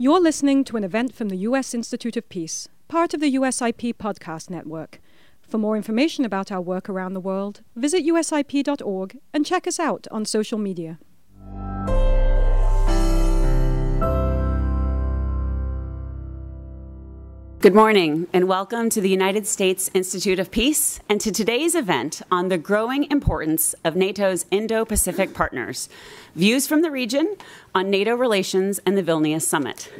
You're listening to an event from the U.S. Institute of Peace, part of the USIP podcast network. For more information about our work around the world, visit usip.org and check us out on social media. Good morning, and welcome to the United States Institute of Peace and to today's event on the growing importance of NATO's Indo Pacific partners Views from the Region on NATO Relations and the Vilnius Summit.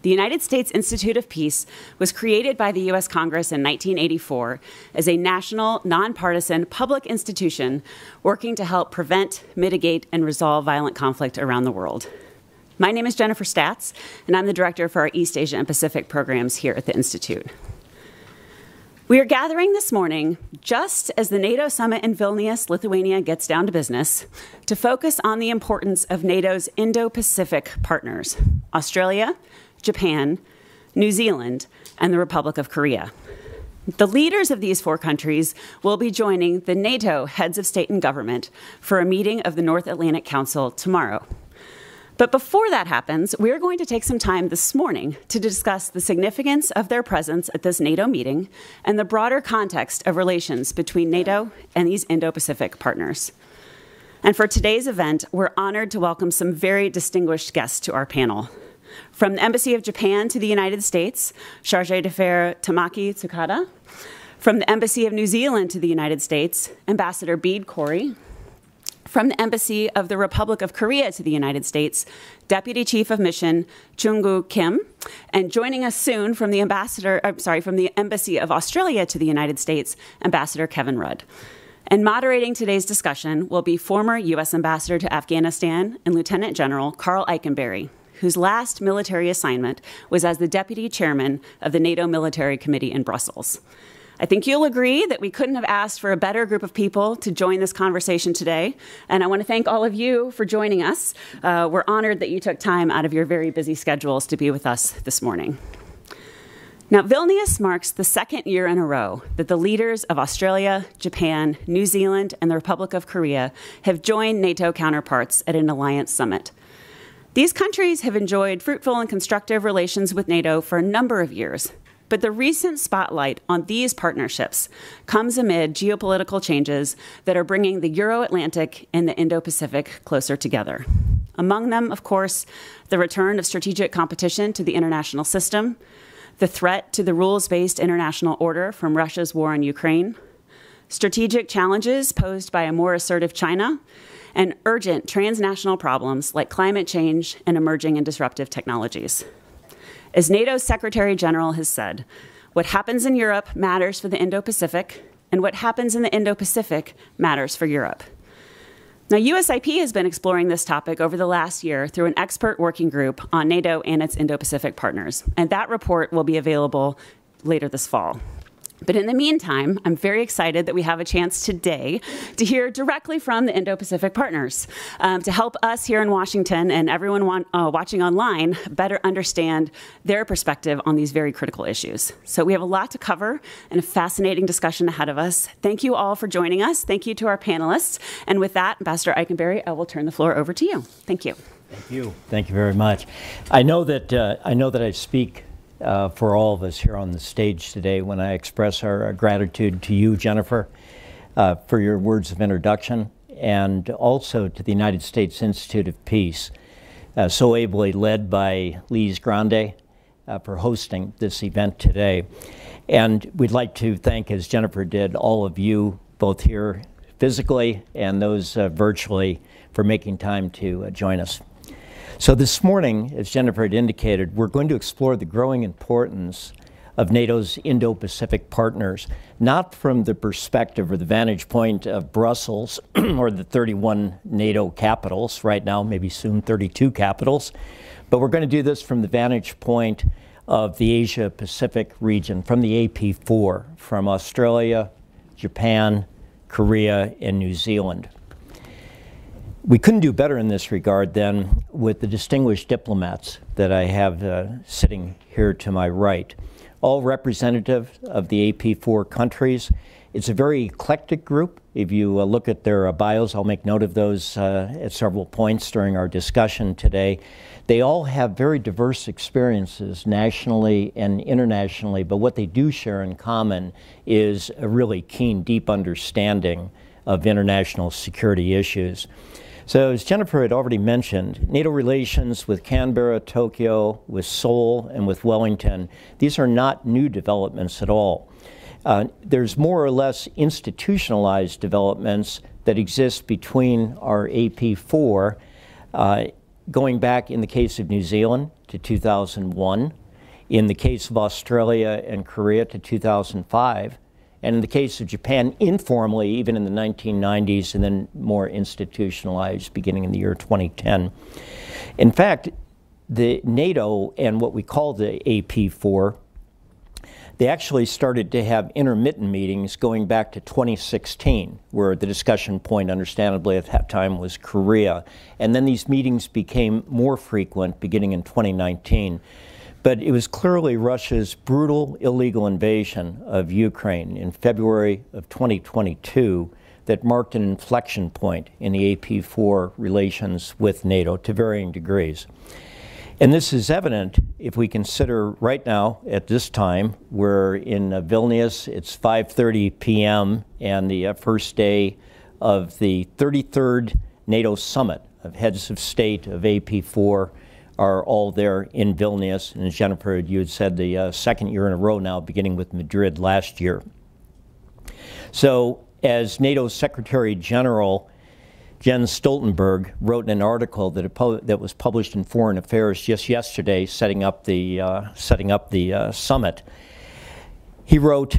The United States Institute of Peace was created by the U.S. Congress in 1984 as a national, nonpartisan public institution working to help prevent, mitigate, and resolve violent conflict around the world. My name is Jennifer Statz, and I'm the director for our East Asia and Pacific programs here at the Institute. We are gathering this morning just as the NATO summit in Vilnius, Lithuania gets down to business to focus on the importance of NATO's Indo Pacific partners Australia, Japan, New Zealand, and the Republic of Korea. The leaders of these four countries will be joining the NATO heads of state and government for a meeting of the North Atlantic Council tomorrow. But before that happens, we're going to take some time this morning to discuss the significance of their presence at this NATO meeting and the broader context of relations between NATO and these Indo Pacific partners. And for today's event, we're honored to welcome some very distinguished guests to our panel. From the Embassy of Japan to the United States, Charge d'Affaires Tamaki Tsukada. From the Embassy of New Zealand to the United States, Ambassador Bede Corry from the Embassy of the Republic of Korea to the United States, Deputy Chief of Mission Choon-goo Kim, and joining us soon from the ambassador, uh, sorry, from the Embassy of Australia to the United States, Ambassador Kevin Rudd. And moderating today's discussion will be former U.S. Ambassador to Afghanistan and Lieutenant General Karl Eikenberry, whose last military assignment was as the Deputy Chairman of the NATO Military Committee in Brussels. I think you'll agree that we couldn't have asked for a better group of people to join this conversation today. And I want to thank all of you for joining us. Uh, we're honored that you took time out of your very busy schedules to be with us this morning. Now, Vilnius marks the second year in a row that the leaders of Australia, Japan, New Zealand, and the Republic of Korea have joined NATO counterparts at an alliance summit. These countries have enjoyed fruitful and constructive relations with NATO for a number of years, but the recent spotlight on these partnerships comes amid geopolitical changes that are bringing the Euro Atlantic and the Indo Pacific closer together. Among them, of course, the return of strategic competition to the international system, the threat to the rules based international order from Russia's war in Ukraine, strategic challenges posed by a more assertive China, and urgent transnational problems like climate change and emerging and disruptive technologies. As NATO's Secretary General has said, what happens in Europe matters for the Indo Pacific, and what happens in the Indo Pacific matters for Europe. Now, USIP has been exploring this topic over the last year through an expert working group on NATO and its Indo Pacific partners, and that report will be available later this fall. But in the meantime, I'm very excited that we have a chance today to hear directly from the Indo Pacific partners um, to help us here in Washington and everyone want, uh, watching online better understand their perspective on these very critical issues. So we have a lot to cover and a fascinating discussion ahead of us. Thank you all for joining us. Thank you to our panelists. And with that, Ambassador Eikenberry, I will turn the floor over to you. Thank you. Thank you. Thank you very much. I know that uh, I know that I speak uh, for all of us here on the stage today when I express our uh, gratitude to you, Jennifer, uh, for your words of introduction, and also to the United States Institute of Peace, uh, so ably led by Lise Grande, uh, for hosting this event today. And we'd like to thank, as Jennifer did, all of you, both here physically and those uh, virtually, for making time to join us. So, this morning, as Jennifer had indicated, we're going to explore the growing importance of NATO's Indo Pacific partners, not from the perspective or the vantage point of Brussels or the 31 NATO capitals, right now, maybe soon 32 capitals, but we're going to do this from the vantage point of the Asia Pacific region, from the AP4, from Australia, Japan, Korea, and New Zealand. We couldn't do better in this regard than with the distinguished diplomats that I have uh, sitting here to my right, all representative of the AP4 countries it's a very eclectic group. If you uh, look at their uh, bios, I'll make note of those uh, at several points during our discussion today. They all have very diverse experiences nationally and internationally, but what they do share in common is a really keen, deep understanding of international security issues. So, as Jennifer had already mentioned, NATO relations with Canberra, Tokyo, with Seoul, and with Wellington, these are not new developments at all. Uh, there's more or less institutionalized developments that exist between our AP4, uh, going back in the case of New Zealand to 2001, in the case of Australia and Korea to 2005, and in the case of Japan, informally, even in the 1990s, and then more institutionalized beginning in the year 2010. In fact, the NATO and what we call the AP4 they actually started to have intermittent meetings going back to 2016, where the discussion point, understandably, at that time was Korea. And then these meetings became more frequent beginning in 2019. But it was clearly Russia's brutal, illegal invasion of Ukraine in February of 2022 that marked an inflection point in the AP4 relations with NATO to varying degrees. And this is evident if we consider right now at this time we're in uh, Vilnius. It's 5:30 p.m. and the uh, first day of the 33rd NATO summit of heads of state of AP4 are all there in Vilnius. And as Jennifer, you had said the uh, second year in a row now, beginning with Madrid last year. So, as NATO Secretary General Jens Stoltenberg wrote in an article that, that was published in Foreign Affairs just yesterday, setting up the, uh, setting up the uh, summit. He wrote,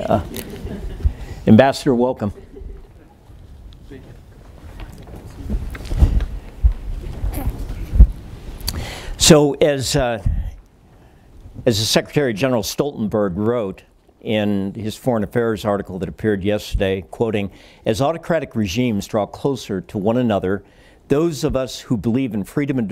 uh, Ambassador, welcome. So, as, uh, as the Secretary General Stoltenberg wrote, in his Foreign Affairs article that appeared yesterday, quoting, As autocratic regimes draw closer to one another, those of us who believe in freedom and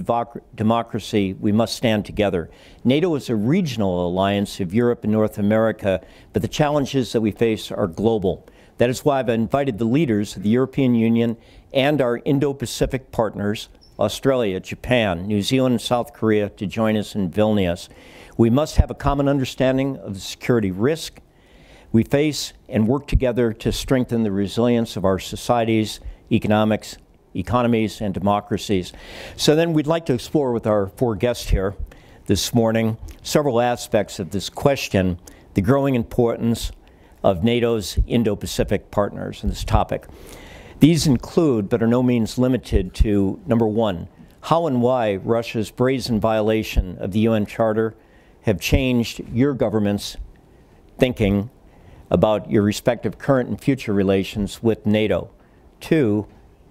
democracy, we must stand together. NATO is a regional alliance of Europe and North America, but the challenges that we face are global. That is why I've invited the leaders of the European Union and our Indo Pacific partners, Australia, Japan, New Zealand, and South Korea, to join us in Vilnius. We must have a common understanding of the security risk we face and work together to strengthen the resilience of our societies, economics, economies, and democracies. So then we'd like to explore with our four guests here this morning several aspects of this question, the growing importance of NATO's Indo-Pacific partners in this topic. These include, but are no means limited to, number one, how and why Russia's brazen violation of the UN Charter have changed your government's thinking about your respective current and future relations with NATO. Two,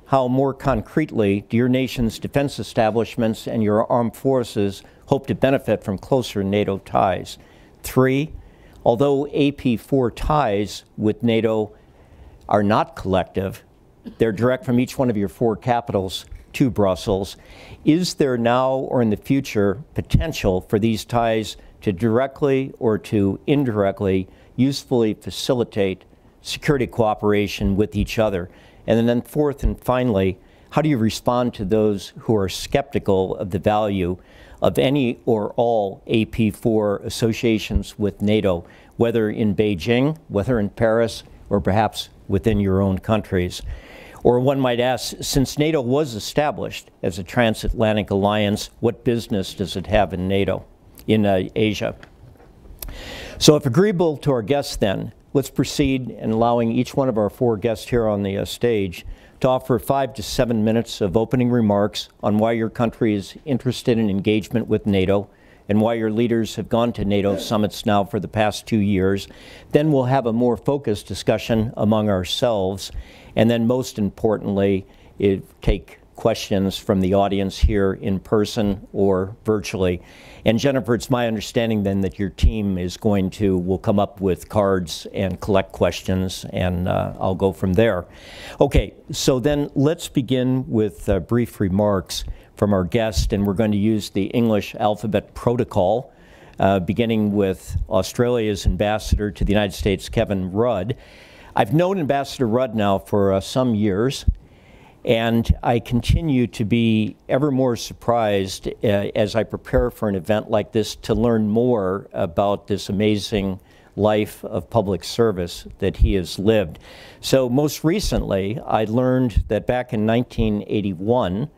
how more concretely do your nation's defense establishments and your armed forces hope to benefit from closer NATO ties? Three, although AP4 ties with NATO are not collective, they're direct from each one of your four capitals to Brussels. Is there now or in the future potential for these ties to directly or to indirectly usefully facilitate security cooperation with each other? And then, fourth and finally, how do you respond to those who are skeptical of the value of any or all AP4 associations with NATO, whether in Beijing, whether in Paris, or perhaps within your own countries? Or one might ask, since NATO was established as a transatlantic alliance, what business does it have in NATO, in uh, Asia? So, if agreeable to our guests, then, let's proceed in allowing each one of our four guests here on the uh, stage to offer five to seven minutes of opening remarks on why your country is interested in engagement with NATO and why your leaders have gone to NATO summits now for the past two years. Then we'll have a more focused discussion among ourselves. And then, most importantly, take questions from the audience here in person or virtually. And Jennifer, it's my understanding then that your team is going to, will come up with cards and collect questions, and uh, I'll go from there. Okay, so then let's begin with uh, brief remarks from our guest, and we're going to use the English alphabet protocol uh, beginning with Australia's ambassador to the United States, Kevin Rudd. I've known Ambassador Rudd now for uh, some years, and I continue to be ever more surprised uh, as I prepare for an event like this to learn more about this amazing life of public service that he has lived. So, most recently, I learned that back in 1981,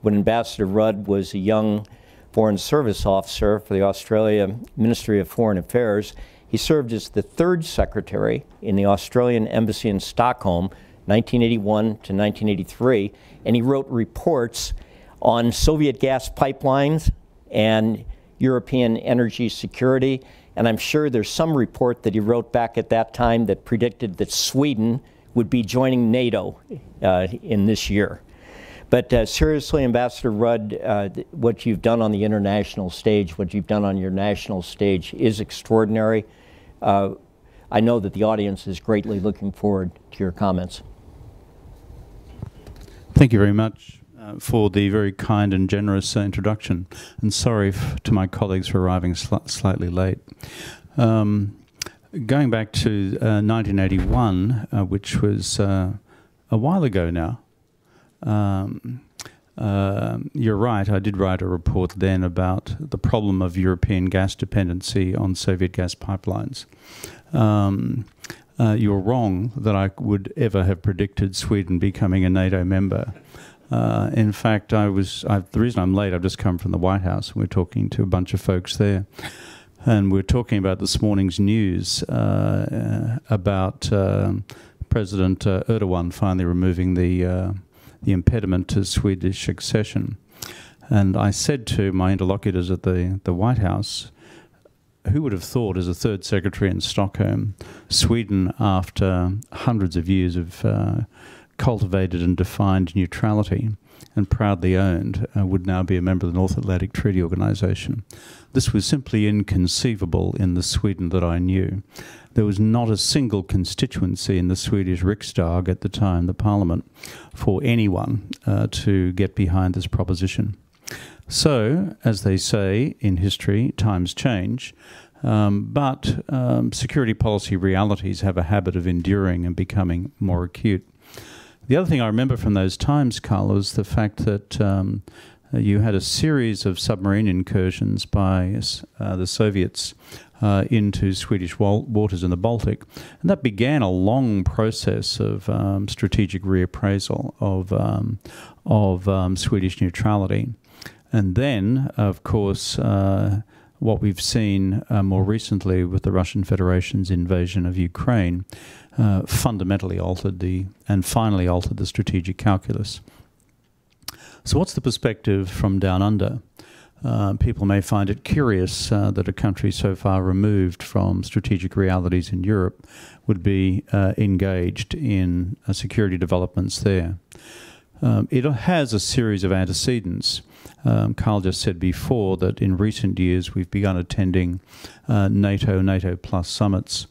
when Ambassador Rudd was a young Foreign Service officer for the Australia Ministry of Foreign Affairs, he served as the third secretary in the Australian Embassy in Stockholm, 1981 to 1983, and he wrote reports on Soviet gas pipelines and European energy security and I'm sure there's some report that he wrote back at that time that predicted that Sweden would be joining NATO uh, in this year. But uh, seriously, Ambassador Rudd, uh, what you've done on the international stage, what you've done on your national stage is extraordinary. Uh, I know that the audience is greatly looking forward to your comments. Thank you very much uh, for the very kind and generous uh, introduction. And sorry to my colleagues for arriving sl- slightly late. Um, going back to uh, 1981, uh, which was a while ago now. Um, uh, you're right, I did write a report then about the problem of European gas dependency on Soviet gas pipelines. Um, uh, you're wrong that I would ever have predicted Sweden becoming a NATO member. Uh, in fact, I was I, the reason I'm late. I've just come from the White House, and we're talking to a bunch of folks there, and we're talking about this morning's news uh, about uh, President uh, Erdogan finally removing the the impediment to Swedish accession. And I said to my interlocutors at the, the White House, who would have thought, as a third secretary in Stockholm, Sweden, after hundreds of years of uh, cultivated and defined neutrality and proudly owned, uh, would now be a member of the North Atlantic Treaty Organization. This was simply inconceivable in the Sweden that I knew. There was not a single constituency in the Swedish Riksdag at the time, the parliament, for anyone uh, to get behind this proposition. So, as they say in history, times change. Um, but um, security policy realities have a habit of enduring and becoming more acute. The other thing I remember from those times, Karl, was the fact that um, you had a series of submarine incursions by uh, the Soviets uh, into Swedish waters in the Baltic. And that began a long process of um, strategic reappraisal of, um, of um, Swedish neutrality. And then, of course, uh, what we've seen uh, more recently with the Russian Federation's invasion of Ukraine uh, fundamentally altered the and finally altered the strategic calculus. So, what's the perspective from down under? Uh, people may find it curious uh, that a country so far removed from strategic realities in Europe would be uh, engaged in uh, security developments there. Um, it has a series of antecedents. Um, Karl just said before that in recent years we've begun attending uh, NATO, NATO plus summits.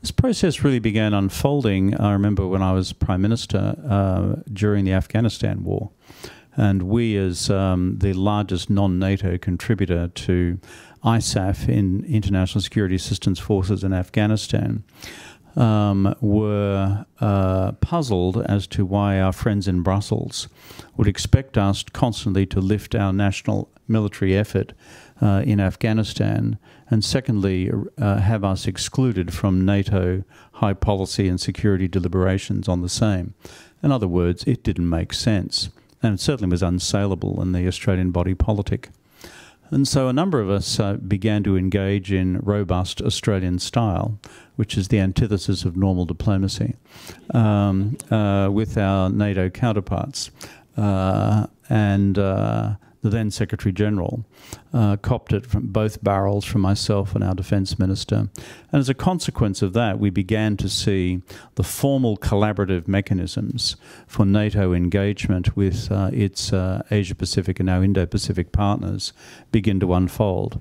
This process really began unfolding, I remember when I was Prime Minister uh, during the Afghanistan war. And we, as um, the largest non NATO contributor to ISAF in International Security Assistance Forces in Afghanistan, um, were uh, puzzled as to why our friends in Brussels would expect us constantly to lift our national military effort uh, in Afghanistan, and secondly, uh, have us excluded from NATO high policy and security deliberations on the same. In other words, it didn't make sense, and it certainly was unsaleable in the Australian body politic. And so a number of us uh, began to engage in robust Australian style, which is the antithesis of normal diplomacy, um, uh, with our NATO counterparts. Uh, and uh, the then Secretary General, uh, copped it from both barrels from myself and our Defence Minister. And as a consequence of that, we began to see the formal collaborative mechanisms for NATO engagement with uh, its uh, Asia Pacific and now Indo Pacific partners begin to unfold.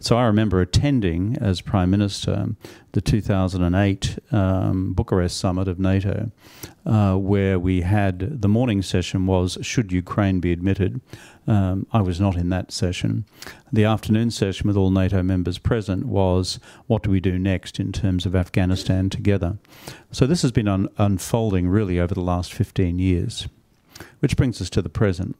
So I remember attending as Prime Minister the 2008 um, Bucharest summit of NATO, uh, where we had the morning session was Should Ukraine be admitted? Um, I was not in that session. The afternoon session with all NATO members present was What do we do next in terms of Afghanistan together? So this has been un- unfolding really over the last 15 years, which brings us to the present.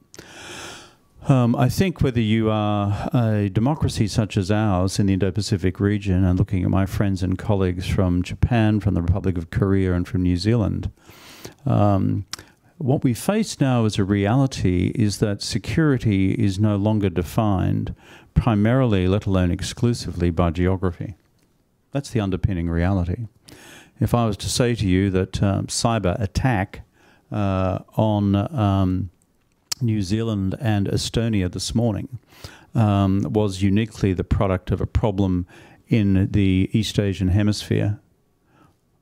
Um, I think whether you are a democracy such as ours in the Indo Pacific region, and looking at my friends and colleagues from Japan, from the Republic of Korea, and from New Zealand, um, what we face now as a reality is that security is no longer defined primarily, let alone exclusively, by geography. That's the underpinning reality. If I was to say to you that um, cyber attack uh, on um, New Zealand and Estonia this morning um, was uniquely the product of a problem in the East Asian hemisphere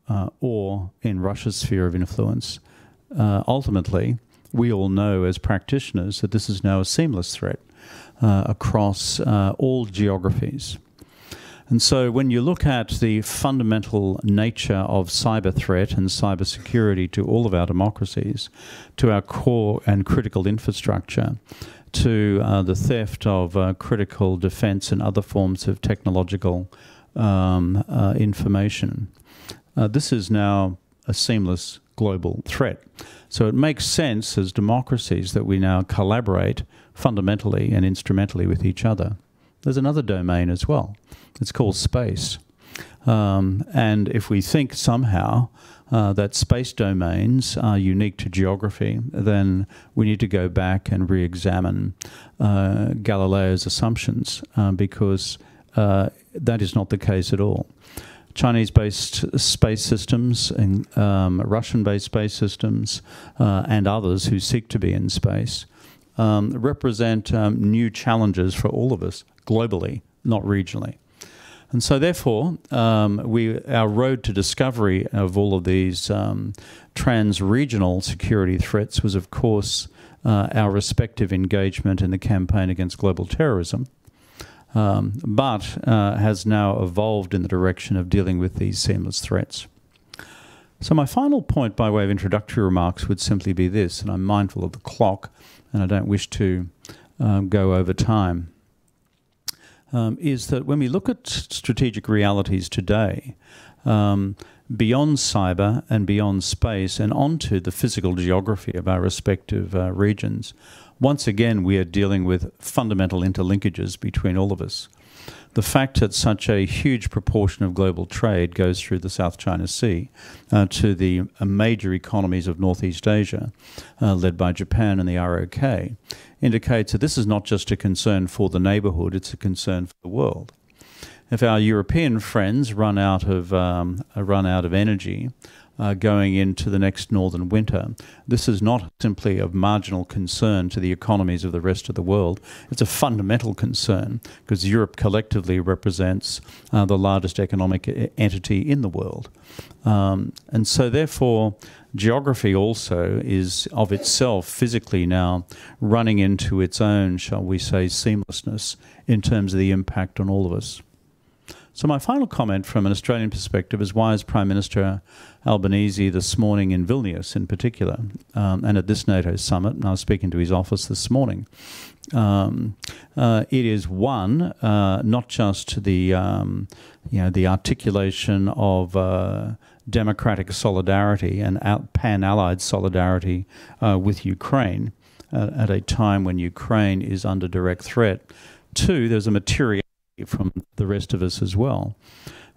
uh, or in Russia's sphere of influence. Uh, ultimately, we all know as practitioners that this is now a seamless threat uh, across uh, all geographies. And so, when you look at the fundamental nature of cyber threat and cyber security to all of our democracies, to our core and critical infrastructure, to uh, the theft of uh, critical defense and other forms of technological um, uh, information, uh, this is now a seamless global threat. So, it makes sense as democracies that we now collaborate fundamentally and instrumentally with each other. There's another domain as well it's called space. Um, and if we think somehow uh, that space domains are unique to geography, then we need to go back and re examine uh, Galileo's assumptions uh, because uh, that is not the case at all. Chinese based space systems, and um, Russian based space systems, uh, and others who seek to be in space um, represent um, new challenges for all of us globally, not regionally. And so, therefore, um, we, our road to discovery of all of these um, trans regional security threats was, of course, uh, our respective engagement in the campaign against global terrorism, um, but uh, has now evolved in the direction of dealing with these seamless threats. So, my final point by way of introductory remarks would simply be this, and I'm mindful of the clock and I don't wish to um, go over time um, is that when we look at strategic realities today, um, beyond cyber and beyond space and onto the physical geography of our respective uh, regions, once again we are dealing with fundamental interlinkages between all of us. The fact that such a huge proportion of global trade goes through the South China Sea uh, to the uh, major economies of Northeast Asia, uh, led by Japan and the ROK, indicates that this is not just a concern for the neighbourhood, it's a concern for the world. If our European friends run out of, um, run out of energy, uh, going into the next northern winter. This is not simply of marginal concern to the economies of the rest of the world. It's a fundamental concern because Europe collectively represents uh, the largest economic entity in the world. Um, and so, therefore, geography also is of itself physically now running into its own, shall we say, seamlessness in terms of the impact on all of us. So, my final comment from an Australian perspective is why is Prime Minister Albanese this morning in Vilnius, in particular, um, and at this NATO summit, and I was speaking to his office this morning. Um, uh, it is one, uh, not just the um, you know the articulation of uh, democratic solidarity and pan-allied solidarity uh, with Ukraine uh, at a time when Ukraine is under direct threat. Two, there's a material from the rest of us as well.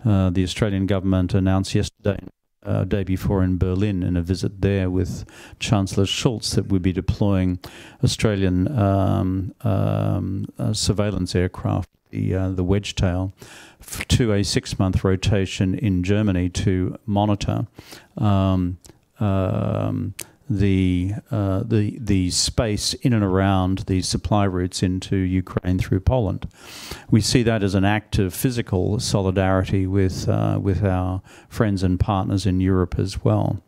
Uh, the Australian government announced yesterday, uh, day before in Berlin, in a visit there with Chancellor Scholz that we'd be deploying Australian um, um, uh, surveillance aircraft, the uh, the Wedgetail, to a six-month rotation in Germany to monitor. Um, um the uh, the the space in and around the supply routes into Ukraine through Poland. We see that as an act of physical solidarity with uh, with our friends and partners in Europe as well.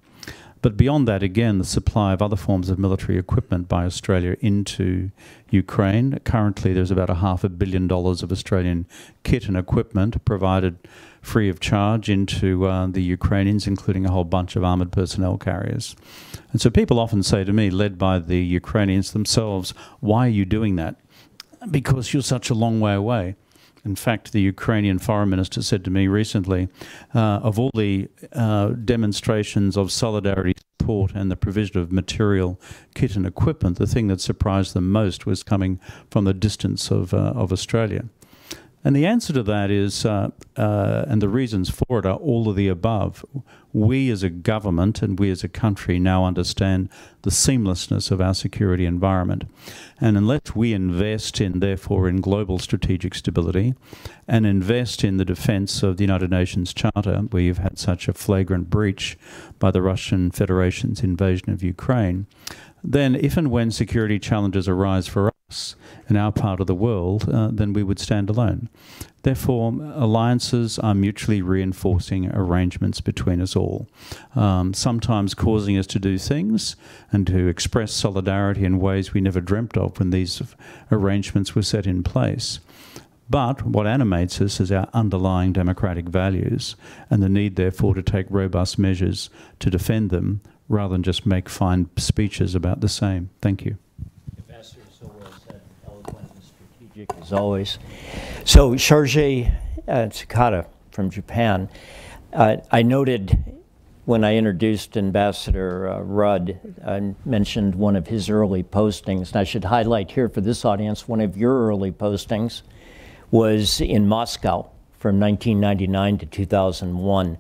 But beyond that, again, the supply of other forms of military equipment by Australia into Ukraine. Currently, there's about a half a billion dollars of Australian kit and equipment provided free of charge into uh, the Ukrainians, including a whole bunch of armoured personnel carriers. And so people often say to me, led by the Ukrainians themselves, why are you doing that? Because you're such a long way away. In fact, the Ukrainian foreign minister said to me recently uh, of all the uh, demonstrations of solidarity, support, and the provision of material, kit, and equipment, the thing that surprised them most was coming from the distance of, uh, of Australia. And the answer to that is, uh, uh, and the reasons for it are all of the above. We as a government and we as a country now understand the seamlessness of our security environment. And unless we invest in, therefore, in global strategic stability and invest in the defense of the United Nations Charter, where you've had such a flagrant breach by the Russian Federation's invasion of Ukraine, then if and when security challenges arise for us in our part of the world, uh, then we would stand alone. Therefore, alliances are mutually reinforcing arrangements between us all, um, sometimes causing us to do things and to express solidarity in ways we never dreamt of when these arrangements were set in place. But what animates us is our underlying democratic values and the need, therefore, to take robust measures to defend them rather than just make fine speeches about the same. Thank you. Ambassador, so well said, eloquent and strategic as always. So, Chargé uh, Tsukada from Japan, uh, I noted when I introduced Ambassador uh, Rudd, I mentioned one of his early postings, and I should highlight here for this audience one of your early postings was in Moscow from 1999 to 2001.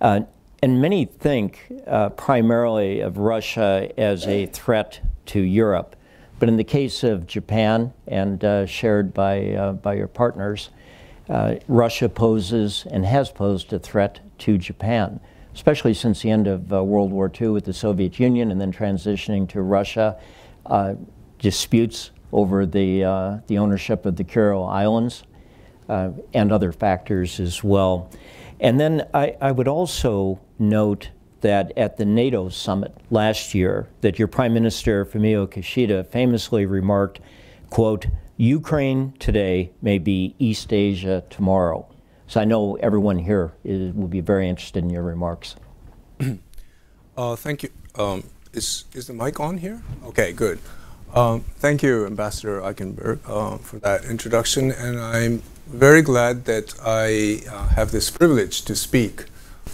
Uh, and many think uh, primarily of Russia as a threat to Europe. But in the case of Japan, and uh, shared by, uh, by your partners, uh, Russia poses and has posed a threat to Japan, especially since the end of uh, World War II with the Soviet Union and then transitioning to Russia. Uh, disputes over the, the ownership of the Kuril Islands and other factors as well. And then I, I would also note that at the NATO summit last year, that your Prime Minister Fumio Kishida famously remarked, quote, Ukraine today may be East Asia tomorrow. So I know everyone here is, will be very interested in your remarks. uh, thank you. Um, is, is the mic on here? Okay, good. Um, thank you, Ambassador Eikenberry, uh, for that introduction. And I'm very glad that I uh, have this privilege to speak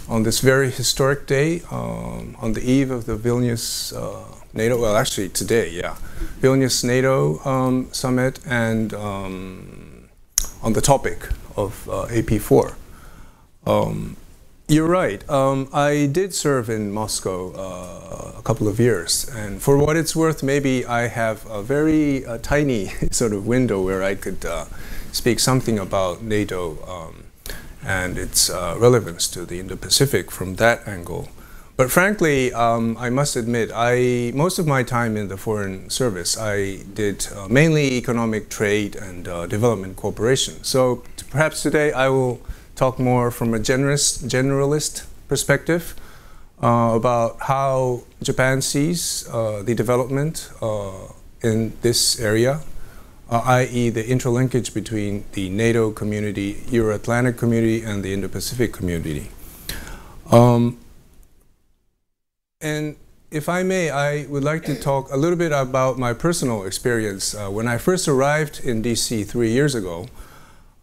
on this very historic day, um, on the eve of the Vilnius uh, NATO, well, actually today, yeah, Vilnius NATO um, summit, and um, on the topic of uh, AP4. Um, you're right. Um, I did serve in Moscow uh, a couple of years, and for what it's worth, maybe I have a very uh, tiny sort of window where I could uh, speak something about NATO um, and its uh, relevance to the Indo-Pacific from that angle. But frankly, um, I must admit, I most of my time in the Foreign Service, I did uh, mainly economic trade and uh, development cooperation. So perhaps today I will talk more from a generous, generalist perspective uh, about how Japan sees uh, the development uh, in this area uh, i.e. the interlinkage between the NATO community, Euro-Atlantic community, and the Indo-Pacific community. Um, and if I may, I would like to talk a little bit about my personal experience. Uh, when I first arrived in DC three years ago,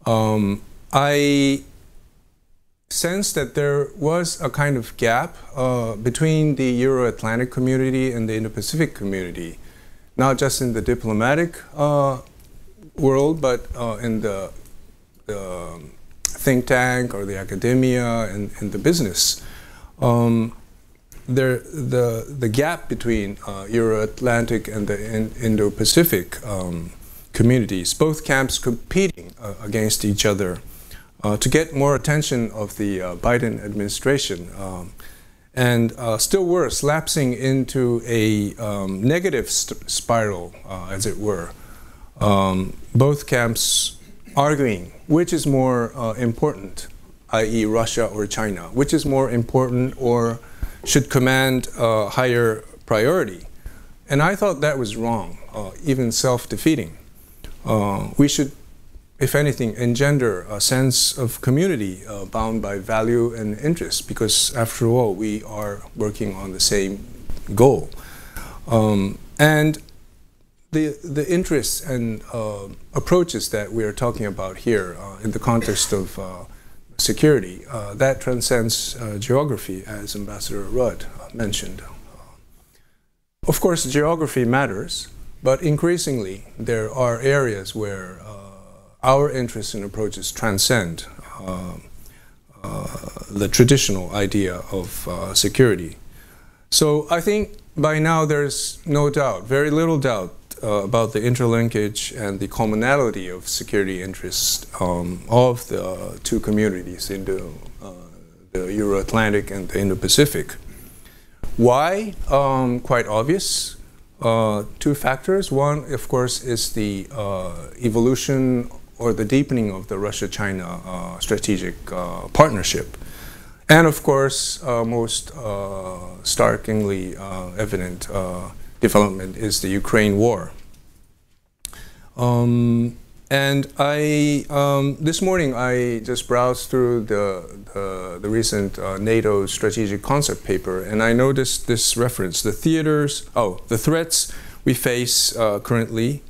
um, I sensed that there was a kind of gap uh, between the Euro-Atlantic community and the Indo-Pacific community, not just in the diplomatic uh, world, but uh, in the, the, think tank or the academia and, and the business. Um, there, the, the gap between uh, Euro-Atlantic and the in Indo-Pacific um, communities, both camps competing uh, against each other uh, to get more attention of the uh, Biden administration. Um, and uh, still worse, lapsing into a um, negative spiral, uh, as it were, um, both camps arguing which is more uh, important, i.e., Russia or China, which is more important, or should command a higher priority. And I thought that was wrong, uh, even self defeating. Uh, we should, if anything, engender a sense of community uh, bound by value and interest, because after all, we are working on the same goal. Um, and the, the interests and uh, approaches that we are talking about here uh, in the context of uh, security, uh, that transcends uh, geography, as Ambassador Rudd uh, mentioned. of course, geography matters, but increasingly there are areas where our interests and approaches transcend the traditional idea of security. So I think by now there's no doubt, very little doubt, uh, about the interlinkage and the commonality of security interests um, of the uh, two communities in the, uh, the Euro-Atlantic and the Indo-Pacific. Why? Um, quite obvious. Uh, two factors. One, of course, is the uh, evolution or the deepening of the Russia-China uh, strategic partnership. And of course, most starkly evident development is the Ukraine war. Um, and I um, this morning I just browsed through the the, the recent uh, NATO strategic concept paper, and I noticed this reference: the theaters, oh, the threats we face uh, currently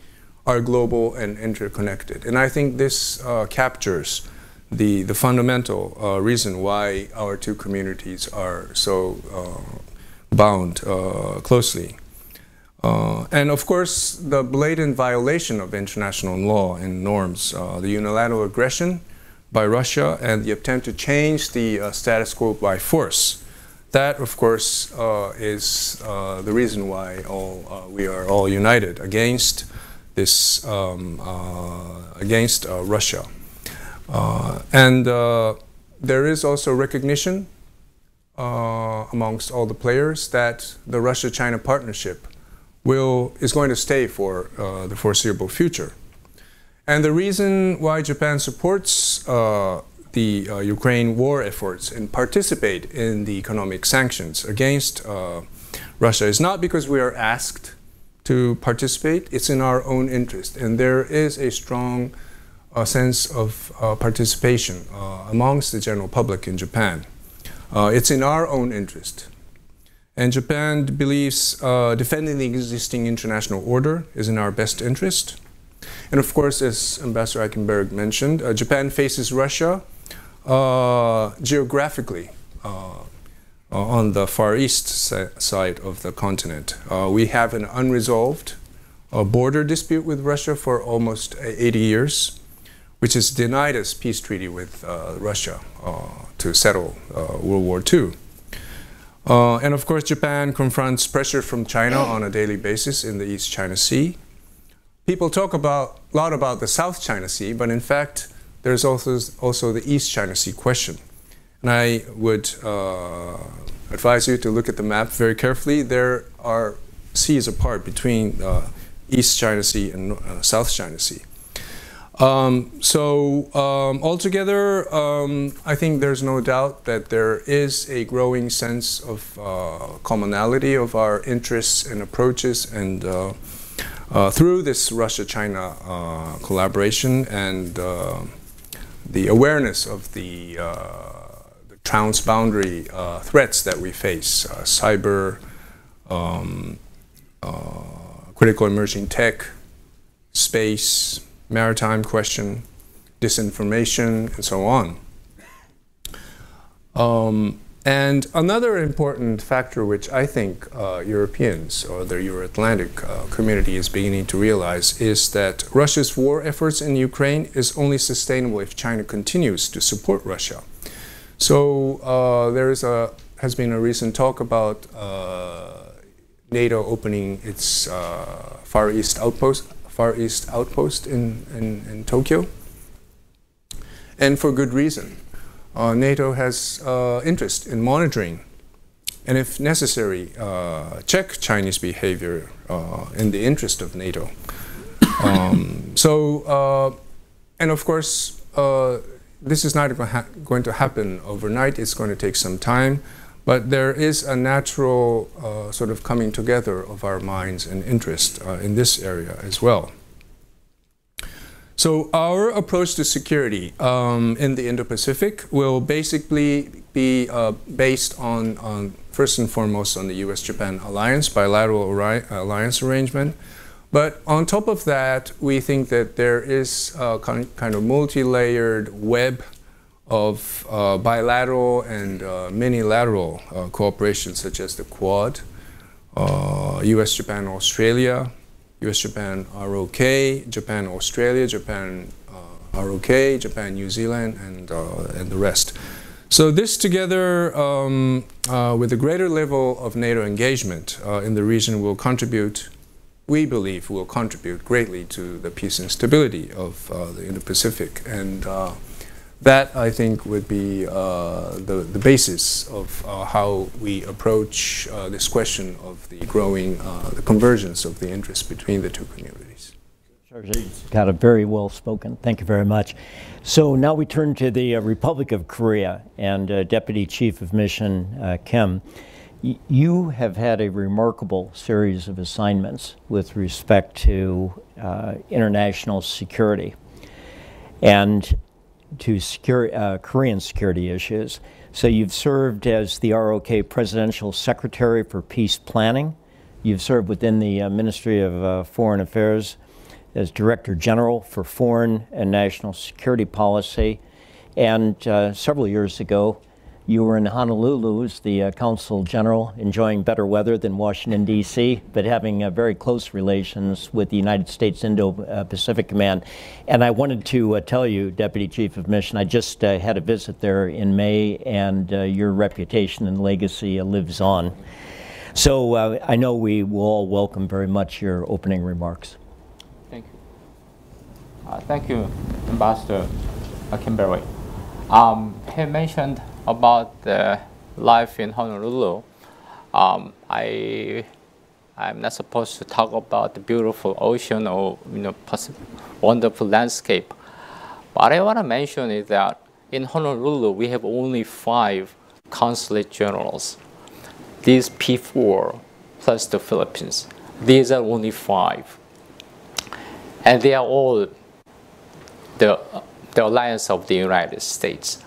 are global and interconnected. And I think this uh, captures the the fundamental uh, reason why our two communities are so uh, bound uh, closely. Uh, and of course, the blatant violation of international law and norms, uh, the unilateral aggression by Russia, and the attempt to change the uh, status quo by force. That, of course, uh, is uh, the reason why all, we are all united against this, um, against Russia. and there is also recognition amongst all the players that the Russia-China partnership will, is going to stay for uh, the foreseeable future. And the reason why Japan supports uh, the uh, Ukraine war efforts and participate in the economic sanctions against uh, Russia is not because we are asked to participate, it's in our own interest. And there is a strong uh, sense of uh, participation amongst the general public in Japan. it's in our own interest and Japan believes uh, defending the existing international order is in our best interest. And of course, as Ambassador Eikenberry mentioned, uh, Japan faces Russia uh, geographically uh, on the far east side of the continent. Uh, we have an unresolved uh, border dispute with Russia for almost 80 years, which has denied us peace treaty with Russia to settle World War II. Uh, and of course, Japan confronts pressure from China on a daily basis in the East China Sea. People talk about, a lot about the South China Sea, but in fact, there's also, also the East China Sea question. And I would uh, advise you to look at the map very carefully. There are seas apart between uh, East China Sea and uh, South China Sea. Um, so um, altogether, um, I think there's no doubt that there is a growing sense of uh, commonality of our interests and approaches, and uh, uh, through this Russia-China uh, collaboration and uh, the awareness of the, uh, the transboundary threats that we face, cyber, um, critical emerging tech, space maritime question, disinformation, and so on. Um, and another important factor, which I think uh, Europeans or the Euro-Atlantic uh, community is beginning to realize, is that Russia's war efforts in Ukraine is only sustainable if China continues to support Russia. So uh, there is a has been a recent talk about uh, NATO opening its uh, Far East outpost Far East outpost in, in, in Tokyo. And for good reason. Uh, NATO has uh, interest in monitoring and, if necessary, uh, check Chinese behavior uh, in the interest of NATO. Um, so, uh, and of course, uh, this is not going to happen overnight. It's going to take some time. But there is a natural uh, sort of coming together of our minds and interest uh, in this area as well. So our approach to security um, in the Indo-Pacific will basically be uh, based on, on, first and foremost, on the U.S.-Japan alliance, bilateral alliance arrangement. But on top of that, we think that there is a kind of multi-layered web of uh, bilateral and uh, minilateral uh, cooperation, such as the Quad, US, Japan, Australia, US, Japan, ROK, Japan, Australia, Japan, ROK, Japan, New Zealand, and, and the rest. So this together um, uh, with a greater level of NATO engagement uh, in the region will contribute, we believe will contribute greatly to the peace and stability of uh, the Indo-Pacific. And that I think would be uh, the, the basis of uh, how we approach uh, this question of the growing, uh, the convergence of the interests between the two communities. Got a very well spoken. Thank you very much. So now we turn to the uh, Republic of Korea and uh, Deputy Chief of Mission Kim. Y you have had a remarkable series of assignments with respect to international security. And to secure, uh, Korean security issues. So you've served as the ROK Presidential Secretary for Peace Planning. You've served within the uh, Ministry of uh, Foreign Affairs as Director General for Foreign and National Security Policy. And uh, several years ago, you were in Honolulu as the uh, Consul General, enjoying better weather than Washington, D.C., but having uh, very close relations with the United States Indo-Pacific Command. And I wanted to uh, tell you, Deputy Chief of Mission, I just uh, had a visit there in May, and uh, your reputation and legacy uh, lives on. So I know we will all welcome very much your opening remarks. Thank you. thank you, Ambassador Eikenberry. Um, he mentioned about the life in Honolulu, um, I I'm not supposed to talk about the beautiful ocean or you know wonderful landscape. But I want to mention is that in Honolulu we have only five consulate generals. These P4 plus the Philippines. These are only five. And they are all the, the alliance of the United States.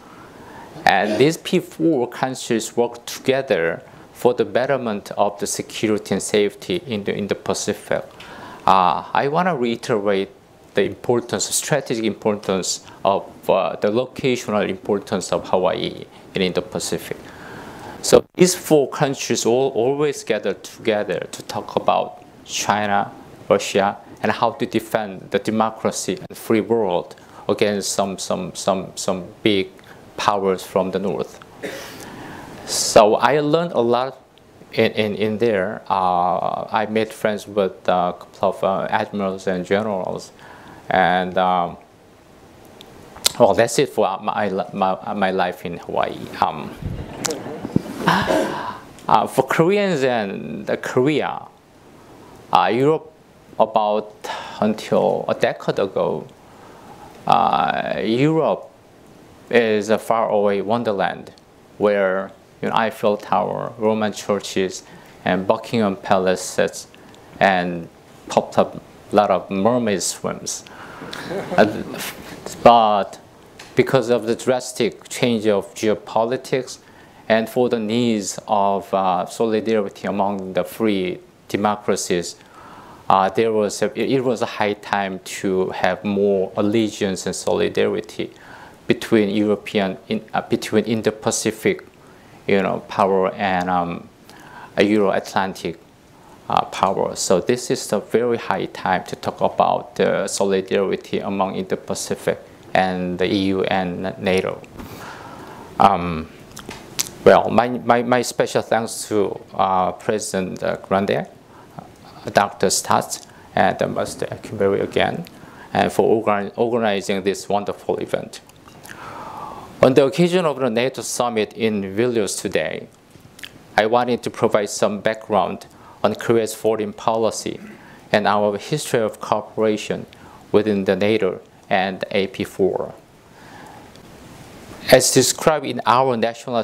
And these P4 countries work together for the betterment of the security and safety in the, in the Pacific. Uh, I want to reiterate the importance, strategic importance of uh, the locational importance of Hawaii in the Pacific. So these four countries all always gather together to talk about China, Russia, and how to defend the democracy and free world against some some some some big powers from the north. So I learned a lot in, in, in there. Uh, I made friends with a couple of uh, admirals and generals. And um, well, that's it for my, my, my life in Hawaii. Um, uh, for Koreans and Korea, uh, Europe about until a decade ago, uh, Europe is a faraway wonderland where you know, Eiffel Tower, Roman churches, and Buckingham Palace Palaces, and popped up a lot of mermaid swims. but because of the drastic change of geopolitics and for the needs of uh, solidarity among the free democracies, uh, there was a, it was a high time to have more allegiance and solidarity between European, in, uh, between Indo-Pacific, you know, power and um, Euro-Atlantic uh, power. So this is a very high time to talk about the solidarity among Indo-Pacific and the EU and NATO. Um, well, my, my, my, special thanks to uh, President Grande, Dr. Stats, and Mr. Eikenberry again, and for organ organizing this wonderful event. On the occasion of the NATO summit in Vilnius today, I wanted to provide some background on Korea's foreign policy and our history of cooperation within the NATO and AP4. As described in our National,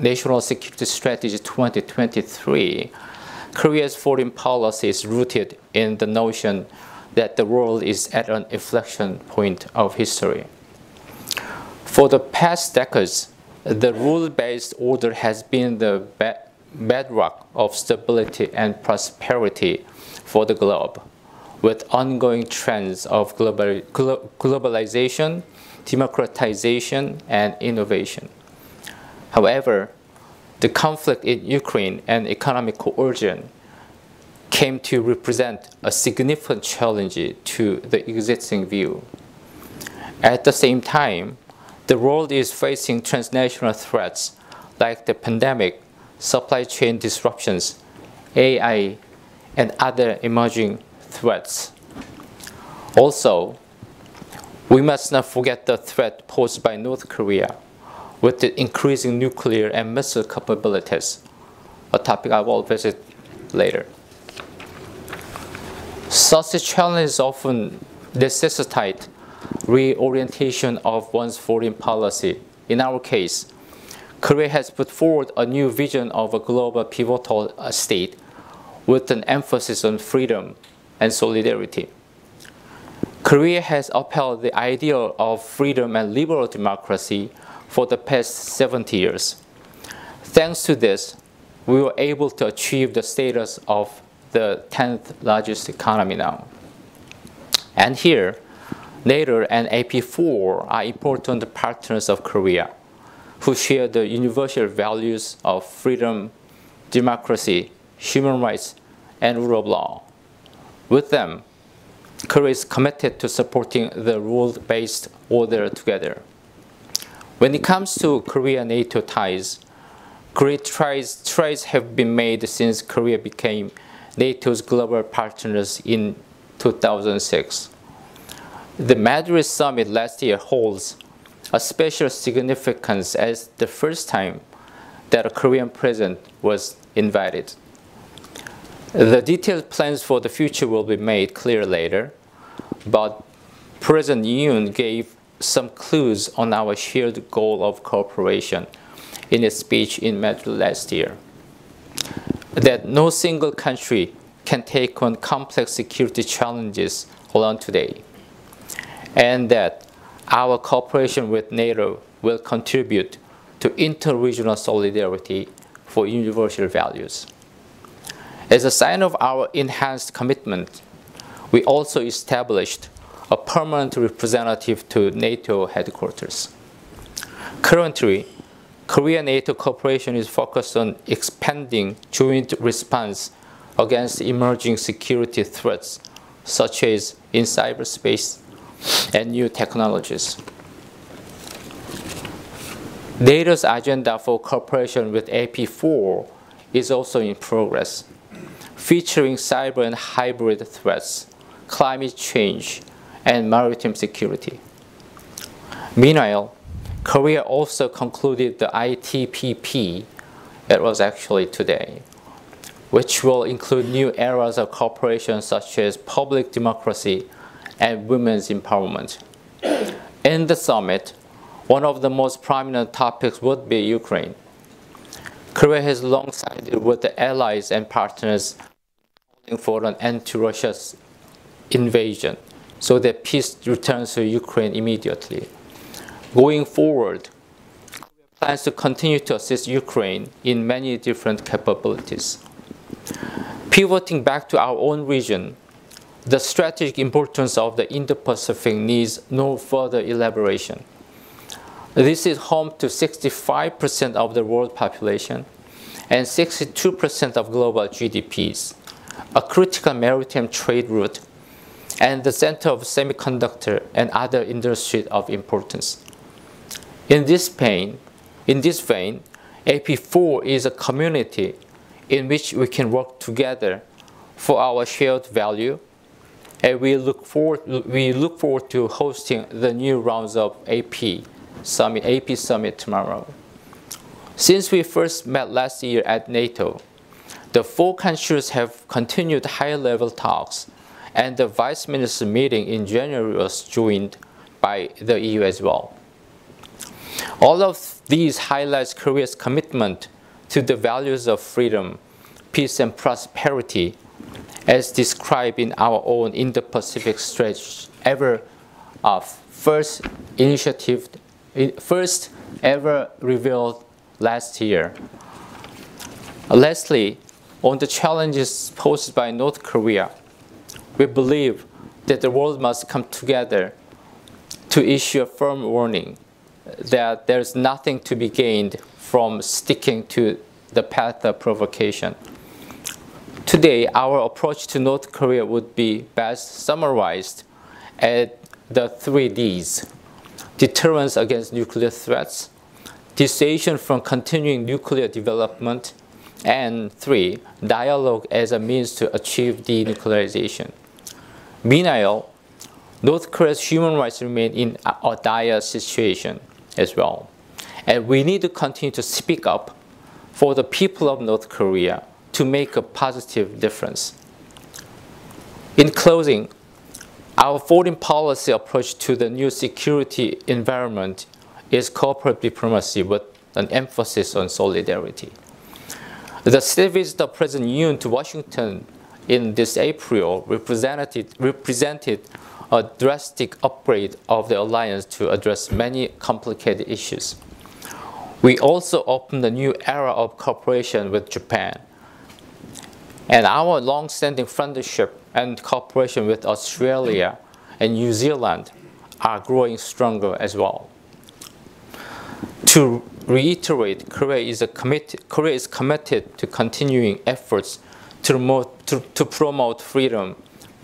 National Security Strategy 2023, Korea's foreign policy is rooted in the notion that the world is at an inflection point of history. For the past decades, the rule-based order has been the bedrock of stability and prosperity for the globe, with ongoing trends of global, globalization, democratization, and innovation. However, the conflict in Ukraine and economic coercion came to represent a significant challenge to the existing view. At the same time, the world is facing transnational threats like the pandemic, supply chain disruptions, AI, and other emerging threats. Also, we must not forget the threat posed by North Korea with the increasing nuclear and missile capabilities, a topic I will visit later. Such challenges often necessitate reorientation of one's foreign policy. In our case, Korea has put forward a new vision of a global pivotal uh, state with an emphasis on freedom and solidarity. Korea has upheld the ideal of freedom and liberal democracy for the past 70 years. Thanks to this, we were able to achieve the status of the 10th largest economy now. And here, NATO and AP4 are important partners of Korea who share the universal values of freedom, democracy, human rights, and rule of law. With them, Korea is committed to supporting the rule-based order together. When it comes to Korea-NATO ties, great strides, strides have been made since Korea became NATO's global partners in 2006. The Madrid summit last year holds a special significance as the first time that a Korean president was invited. The detailed plans for the future will be made clear later, but President Yoon gave some clues on our shared goal of cooperation in his speech in Madrid last year that no single country can take on complex security challenges alone today, and that our cooperation with NATO will contribute to interregional solidarity for universal values. As a sign of our enhanced commitment, we also established a permanent representative to NATO headquarters. Currently, Korea-NATO cooperation is focused on expanding joint response against emerging security threats, such as in cyberspace and new technologies. NATO's agenda for cooperation with AP4 is also in progress, featuring cyber and hybrid threats, climate change, and maritime security. Meanwhile, Korea also concluded the ITPP, it was actually today, which will include new areas of cooperation such as public democracy and women's empowerment. In the summit, one of the most prominent topics would be Ukraine. Korea has long sided with the allies and partners for an end to Russia's invasion so that peace returns to Ukraine immediately. Going forward, plans to continue to assist Ukraine in many different capabilities. Pivoting back to our own region, the strategic importance of the Indo-Pacific needs no further elaboration. This is home to 65% of the world population and 62% of global GDPs, a critical maritime trade route, and the center of semiconductor and other industries of importance. In this vein, in this vein, AP4 is a community in which we can work together for our shared value, and we look forward we look forward to hosting the new rounds of AP Summit AP Summit tomorrow. Since we first met last year at NATO, the four countries have continued high-level talks, and the Vice Minister meeting in January was joined by the EU as well. All of these highlights Korea's commitment to the values of freedom, peace, and prosperity as described in our own Indo-Pacific strategy, ever uh, first initiative, first ever revealed last year. Lastly, on the challenges posed by North Korea, we believe that the world must come together to issue a firm warning that there's nothing to be gained from sticking to the path of provocation. Today, our approach to North Korea would be best summarized at the three Ds deterrence against nuclear threats, dissuasion from continuing nuclear development, and three, dialogue as a means to achieve denuclearization. Meanwhile, North Korea's human rights remain in a dire situation as well. And we need to continue to speak up for the people of North Korea to make a positive difference. In closing, our foreign policy approach to the new security environment is corporate diplomacy with an emphasis on solidarity. The state visit of President Yoon to Washington in this April represented, represented a drastic upgrade of the alliance to address many complicated issues. We also opened a new era of cooperation with Japan. And our long-standing friendship and cooperation with Australia and New Zealand are growing stronger as well. To reiterate, Korea is, committed, Korea is committed to continuing efforts to promote, to, to promote freedom,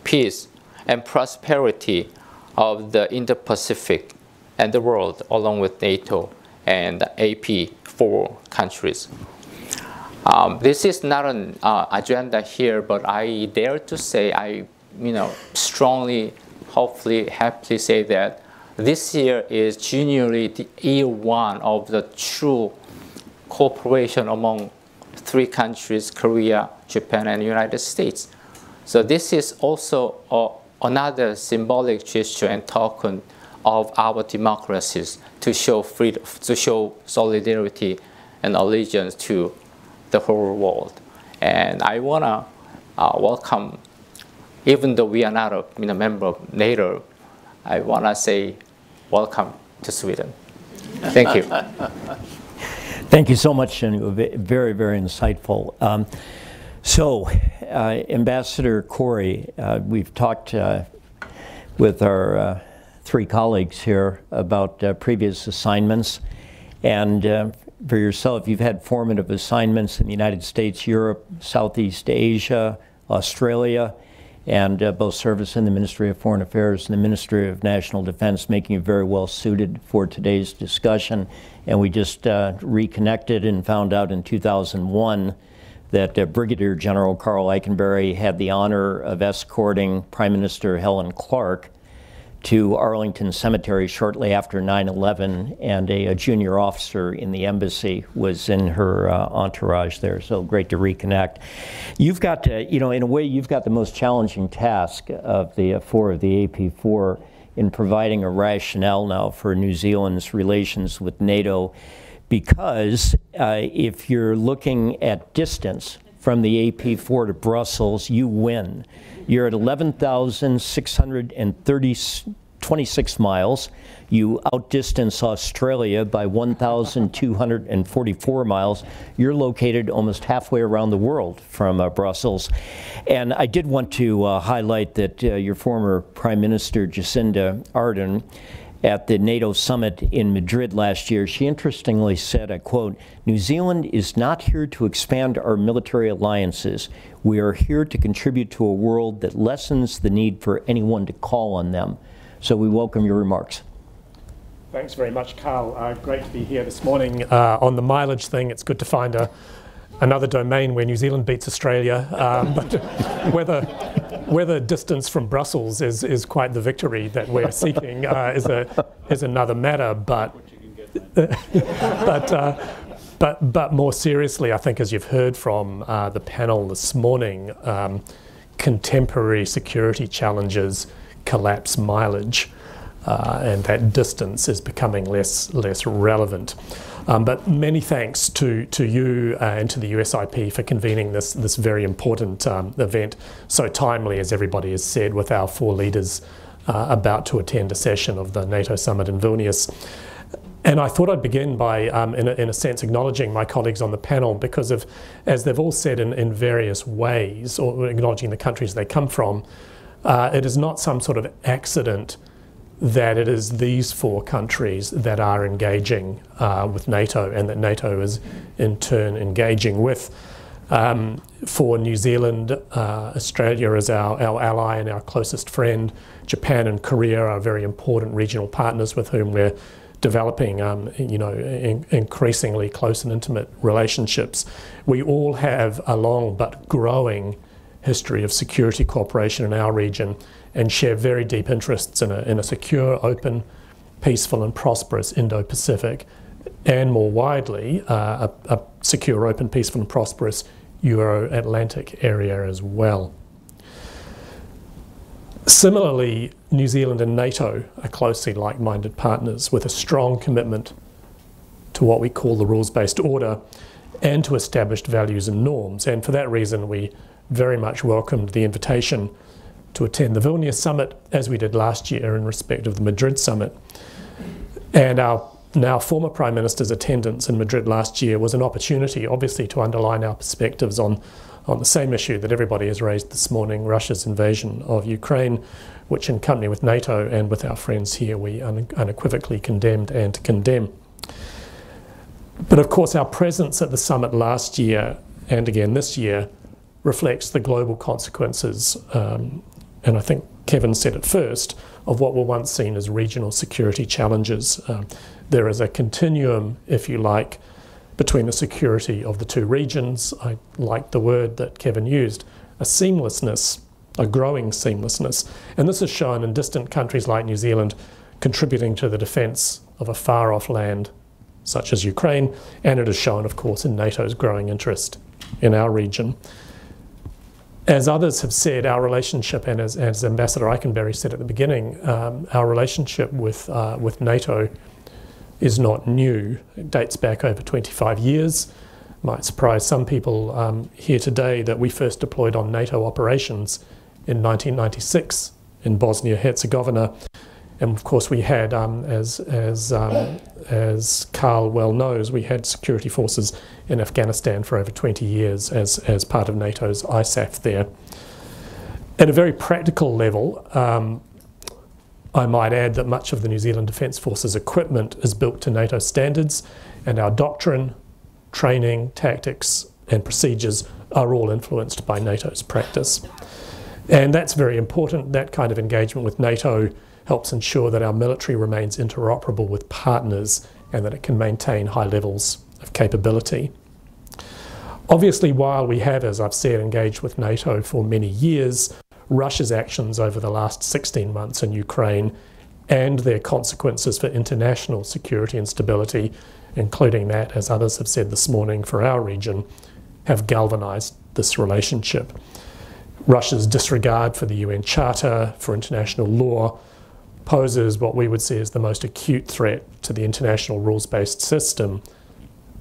peace, and prosperity of the Indo-Pacific and the world, along with NATO and AP four countries. Um, this is not an uh, agenda here, but I dare to say, I you know, strongly, hopefully, happily say that this year is genuinely the year one of the true cooperation among three countries, Korea, Japan, and United States. So this is also a another symbolic gesture and token of our democracies to show freedom, to show solidarity and allegiance to the whole world. And I want to uh, welcome, even though we are not a you know, member of NATO, I want to say welcome to Sweden. Thank you. Thank you so much, and very, very insightful. Um, so, uh, Ambassador Corry, uh, we've talked uh, with our uh, three colleagues here about uh, previous assignments. And for yourself, you've had formative assignments in the United States, Europe, Southeast Asia, Australia, and both service in the Ministry of Foreign Affairs and the Ministry of National Defense, making you very well suited for today's discussion. And we just reconnected and found out in 2001 that uh, Brigadier General Karl Eikenberry had the honor of escorting Prime Minister Helen Clark to Arlington Cemetery shortly after 9 11, and a, a, junior officer in the embassy was in her uh, entourage there. So great to reconnect. You've got to, you know, in a way, you've got the most challenging task of the uh, four of the AP4 in providing a rationale now for New Zealand's relations with NATO because uh, if you're looking at distance from the AP4 to Brussels, you win. You're at 11,626 miles. You outdistance Australia by 1,244 miles. You're located almost halfway around the world from uh, Brussels. And I did want to uh, highlight that uh, your former Prime Minister, Jacinda Ardern, at the NATO summit in Madrid last year, she interestingly said, I quote, New Zealand is not here to expand our military alliances. We are here to contribute to a world that lessens the need for anyone to call on them. So we welcome your remarks. Thanks very much, Karl. Uh, great to be here this morning. Uh, on the mileage thing, it's good to find a, another domain where New Zealand beats Australia. Um, but whether whether distance from Brussels is, is quite the victory that we're seeking uh, is a is another matter. But but. Uh, but, but more seriously, I think, as you've heard from uh, the panel this morning, um, contemporary security challenges collapse mileage. uh, and that distance is becoming less less relevant. Um, but many thanks to, to you uh, and to the USIP for convening this, this very important um, event so timely, as everybody has said, with our four leaders uh, about to attend a session of the NATO summit in Vilnius. And I thought I'd begin by, um, in, a, in, a, sense, acknowledging my colleagues on the panel because of, as they've all said in, in various ways, or acknowledging the countries they come from, uh, it is not some sort of accident that it is these four countries that are engaging uh, with NATO and that NATO is in turn engaging with. Um, for New Zealand, uh, Australia is our, our ally and our closest friend. Japan and Korea are very important regional partners with whom we're developing, um, you know, in, increasingly close and intimate relationships. We all have a long but growing history of security cooperation in our region and share very deep interests in a, in a secure, open, peaceful, and prosperous Indo Pacific, and more widely, uh, a, a secure, open, peaceful, and prosperous Euro Atlantic area as well. Similarly, New Zealand and NATO are closely like minded partners with a strong commitment to what we call the rules based order and to established values and norms. And for that reason, we very much welcomed the invitation to attend the Vilnius summit, as we did last year in respect of the Madrid summit. And our now former Prime Minister's attendance in Madrid last year was an opportunity, obviously, to underline our perspectives on, on the same issue that everybody has raised this morning Russia's invasion of Ukraine, which, in company with NATO and with our friends here, we unequivocally condemned and condemn. But of course, our presence at the summit last year and again this year reflects the global consequences um, and I think Kevin said it first, of what were once seen as regional security challenges. Um, there is a continuum, if you like, between the security of the two regions. I like the word that Kevin used, a seamlessness, a growing seamlessness. And this is shown in distant countries like New Zealand contributing to the defence of a far off land such as Ukraine, and it is shown, of course, in NATO's growing interest in our region as others have said, our relationship, and as, as Ambassador Eikenberry said at the beginning, um, our relationship with, uh, with NATO is not new. It dates back over 25 years. Might surprise some people um, here today that we first deployed on NATO operations in 1996 in Bosnia Herzegovina and of course, we had, um, as, as, um, as Karl well knows, we had security forces in Afghanistan for over 20 years as, as part of NATO's ISAF there. At a very practical level, um, I might add that much of the New Zealand Defence Forces equipment is built to NATO standards, and our doctrine, training, tactics, and procedures are all influenced by NATO's practice. And that's very important, that kind of engagement with NATO helps ensure that our military remains interoperable with partners and that it can maintain high levels of capability. Obviously, while we have, as I've said, engaged with NATO for many years, Russia's actions over the last 16 months in Ukraine and their consequences for international security and stability, including that, as others have said this morning, for our region, have galvanized this relationship. Russia's disregard for the UN Charter, for international law, poses what we would see as the most acute threat to the international rules based system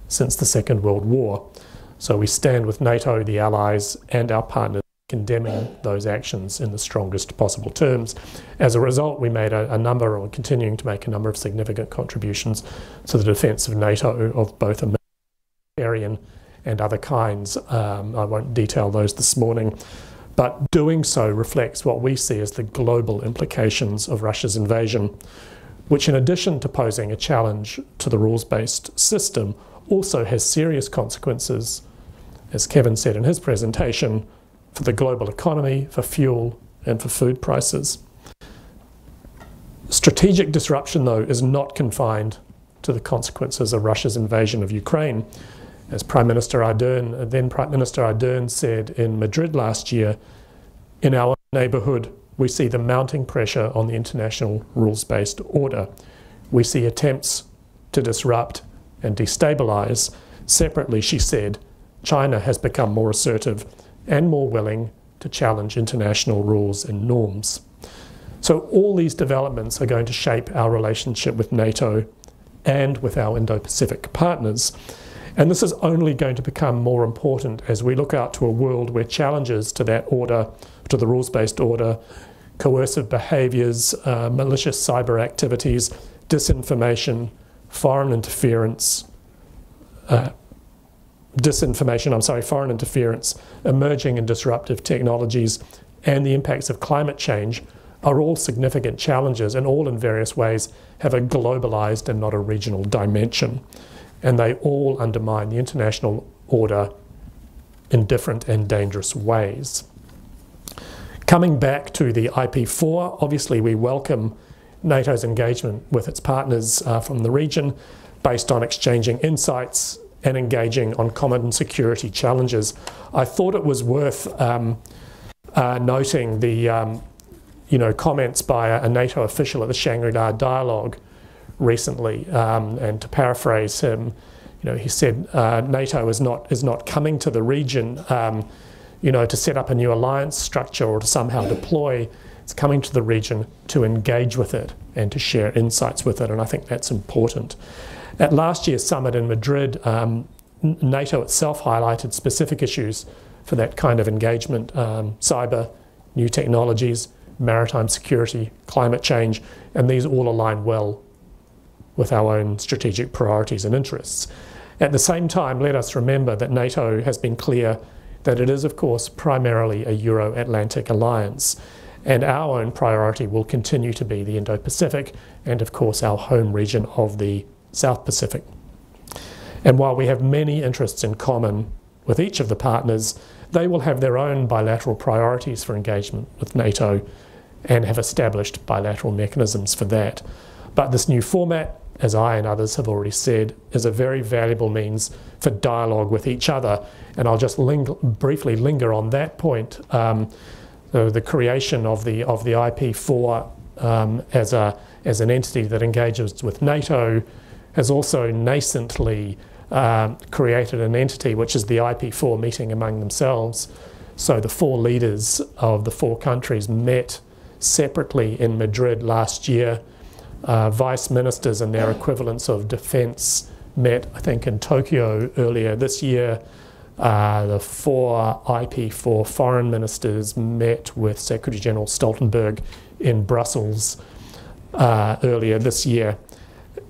since the Second World War. So we stand with NATO, the Allies, and our partners condemning those actions in the strongest possible terms. As a result, we made a, a number, or continuing to make a number of significant contributions to the defence of NATO of both a military and other kinds. Um, I won't detail those this morning. But doing so reflects what we see as the global implications of Russia's invasion, which, in addition to posing a challenge to the rules based system, also has serious consequences, as Kevin said in his presentation, for the global economy, for fuel, and for food prices. Strategic disruption, though, is not confined to the consequences of Russia's invasion of Ukraine. As Prime Minister Ardern, then Prime Minister Ardern said in Madrid last year, in our neighbourhood, we see the mounting pressure on the international rules based order. We see attempts to disrupt and destabilise. Separately, she said, China has become more assertive and more willing to challenge international rules and norms. So, all these developments are going to shape our relationship with NATO and with our Indo Pacific partners. And this is only going to become more important as we look out to a world where challenges to that order, to the rules based order, coercive behaviours, uh, malicious cyber activities, disinformation, foreign interference, uh, disinformation, I'm sorry, foreign interference, emerging and disruptive technologies, and the impacts of climate change are all significant challenges and all in various ways have a globalized and not a regional dimension and they all undermine the international order in different and dangerous ways. Coming back to the IP4, obviously we welcome NATO's engagement with its partners uh, from the region based on exchanging insights and engaging on common security challenges. I thought it was worth um, uh, noting the um, you know, comments by a, a NATO official at the Shangri-La Dialogue recently, um, and to paraphrase him, you know, he said uh, NATO is not is not coming to the region, um, you know, to set up a new alliance structure or to somehow deploy. It's coming to the region to engage with it and to share insights with it, and I think that's important. At last year's summit in Madrid, um, NATO itself highlighted specific issues for that kind of engagement: um, cyber, new technologies, maritime security, climate change, and these all align well with our own strategic priorities and interests. At the same time, let us remember that NATO has been clear that it is, of course, primarily a Euro Atlantic alliance, and our own priority will continue to be the Indo Pacific and, of course, our home region of the South Pacific. And while we have many interests in common with each of the partners, they will have their own bilateral priorities for engagement with NATO and have established bilateral mechanisms for that. But this new format as I and others have already said, is a very valuable means for dialogue with each other. And I'll just ling- briefly linger on that point. Um, the, the, creation of the of the IP4 um, as a as an entity that engages with NATO has also nascently um, created an entity which is the IP4 meeting among themselves. So the four leaders of the four countries met separately in Madrid last year uh, vice ministers and their equivalents of defence met, I think, in Tokyo earlier this year. Uh, the four IP4 foreign ministers met with Secretary General Stoltenberg in Brussels uh, earlier this year.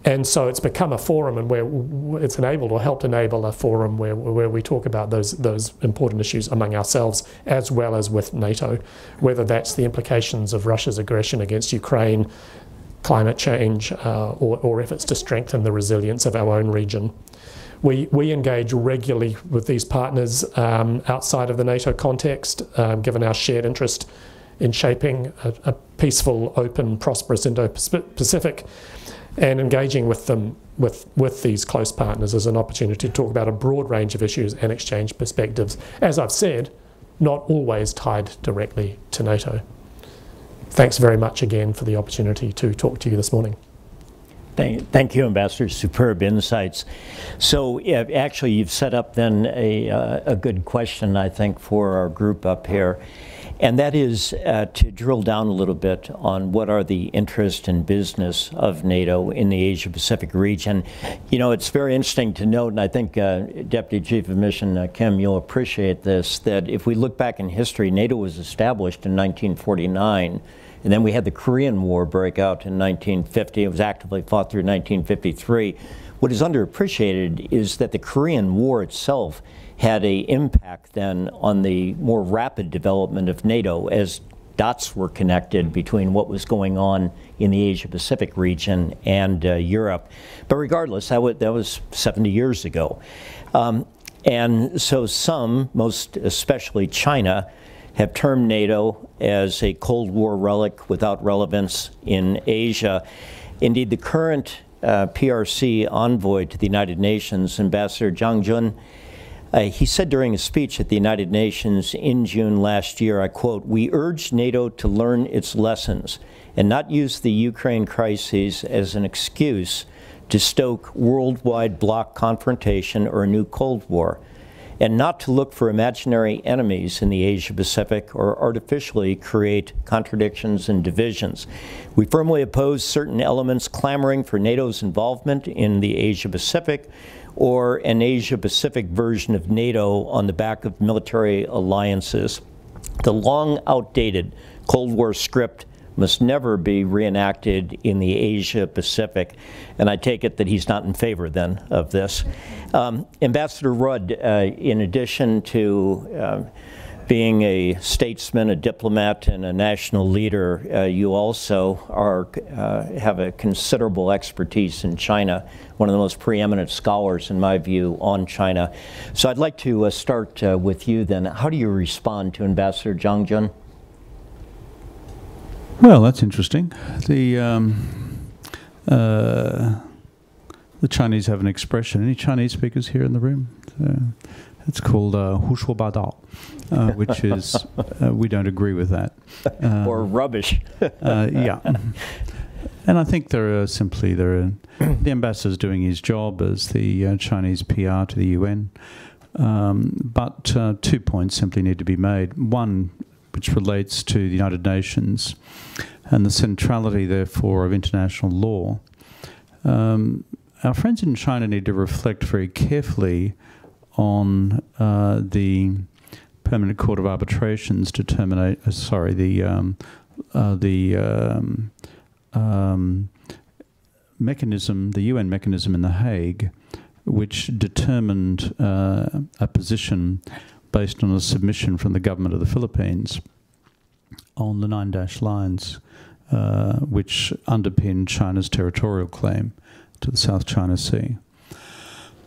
And so it's become a forum and where it's enabled or helped enable a forum where, where we talk about those, those important issues among ourselves as well as with NATO, whether that's the implications of Russia's aggression against Ukraine, climate change uh, or, or, efforts to strengthen the resilience of our own region. We, we engage regularly with these partners um, outside of the NATO context, um, given our shared interest in shaping a, a peaceful, open, prosperous Indo Pacific. And engaging with them, with, with these close partners, is an opportunity to talk about a broad range of issues and exchange perspectives. As I've said, not always tied directly to NATO thanks very much again for the opportunity to talk to you this morning. Thank, thank you, Ambassador. Superb insights. So, yeah, actually, you've set up then a, uh, a good question, I think, for our group up here. And that is uh, to drill down a little bit on what are the interests and business of NATO in the Asia Pacific region. You know, it's very interesting to note, and I think uh, Deputy Chief of Mission uh, Kim, you'll appreciate this, that if we look back in history, NATO was established in 1949 and then we had the Korean War break out in 1950. It was actively fought through 1953. What is underappreciated is that the Korean War itself had a impact then on the more rapid development of NATO as dots were connected between what was going on in the Asia Pacific region and uh, Europe. But regardless, that, w- that was 70 years ago. Um, and so some, most especially China, have termed NATO as a Cold War relic without relevance in Asia. Indeed, the current uh, PRC envoy to the United Nations, Ambassador Zhang Jun, uh, he said during a speech at the United Nations in June last year, I quote, We urge NATO to learn its lessons and not use the Ukraine crisis as an excuse to stoke worldwide bloc confrontation or a new Cold War. And not to look for imaginary enemies in the Asia Pacific or artificially create contradictions and divisions. We firmly oppose certain elements clamoring for NATO's involvement in the Asia Pacific or an Asia Pacific version of NATO on the back of military alliances. The long outdated Cold War script must never be reenacted in the Asia Pacific. And I take it that he's not in favor then of this. Um, Ambassador Rudd, uh, in addition to uh, being a statesman, a diplomat, and a national leader, uh, you also are, uh, have a considerable expertise in China, one of the most preeminent scholars, in my view, on China. So I'd like to uh, start uh, with you then. How do you respond to Ambassador Zhang Jun? Well, that's interesting. The um, uh, the Chinese have an expression. Any Chinese speakers here in the room? Uh, it's called uh, Badao, uh, which is uh, we don't agree with that. Or rubbish. uh, yeah. And I think there are simply there are the ambassador's doing his job as the uh, Chinese PR to the UN. Um, but uh, two points simply need to be made. One, which relates to the United Nations and the centrality, therefore, of international law. Um, our friends in China need to reflect very carefully on uh, the Permanent Court of Arbitration's determinate. Uh, sorry, the um, uh, the um, um, mechanism, the UN mechanism in The Hague, which determined uh, a position based on a submission from the government of the Philippines on the nine dash lines, uh, which underpin China's territorial claim to the South China Sea.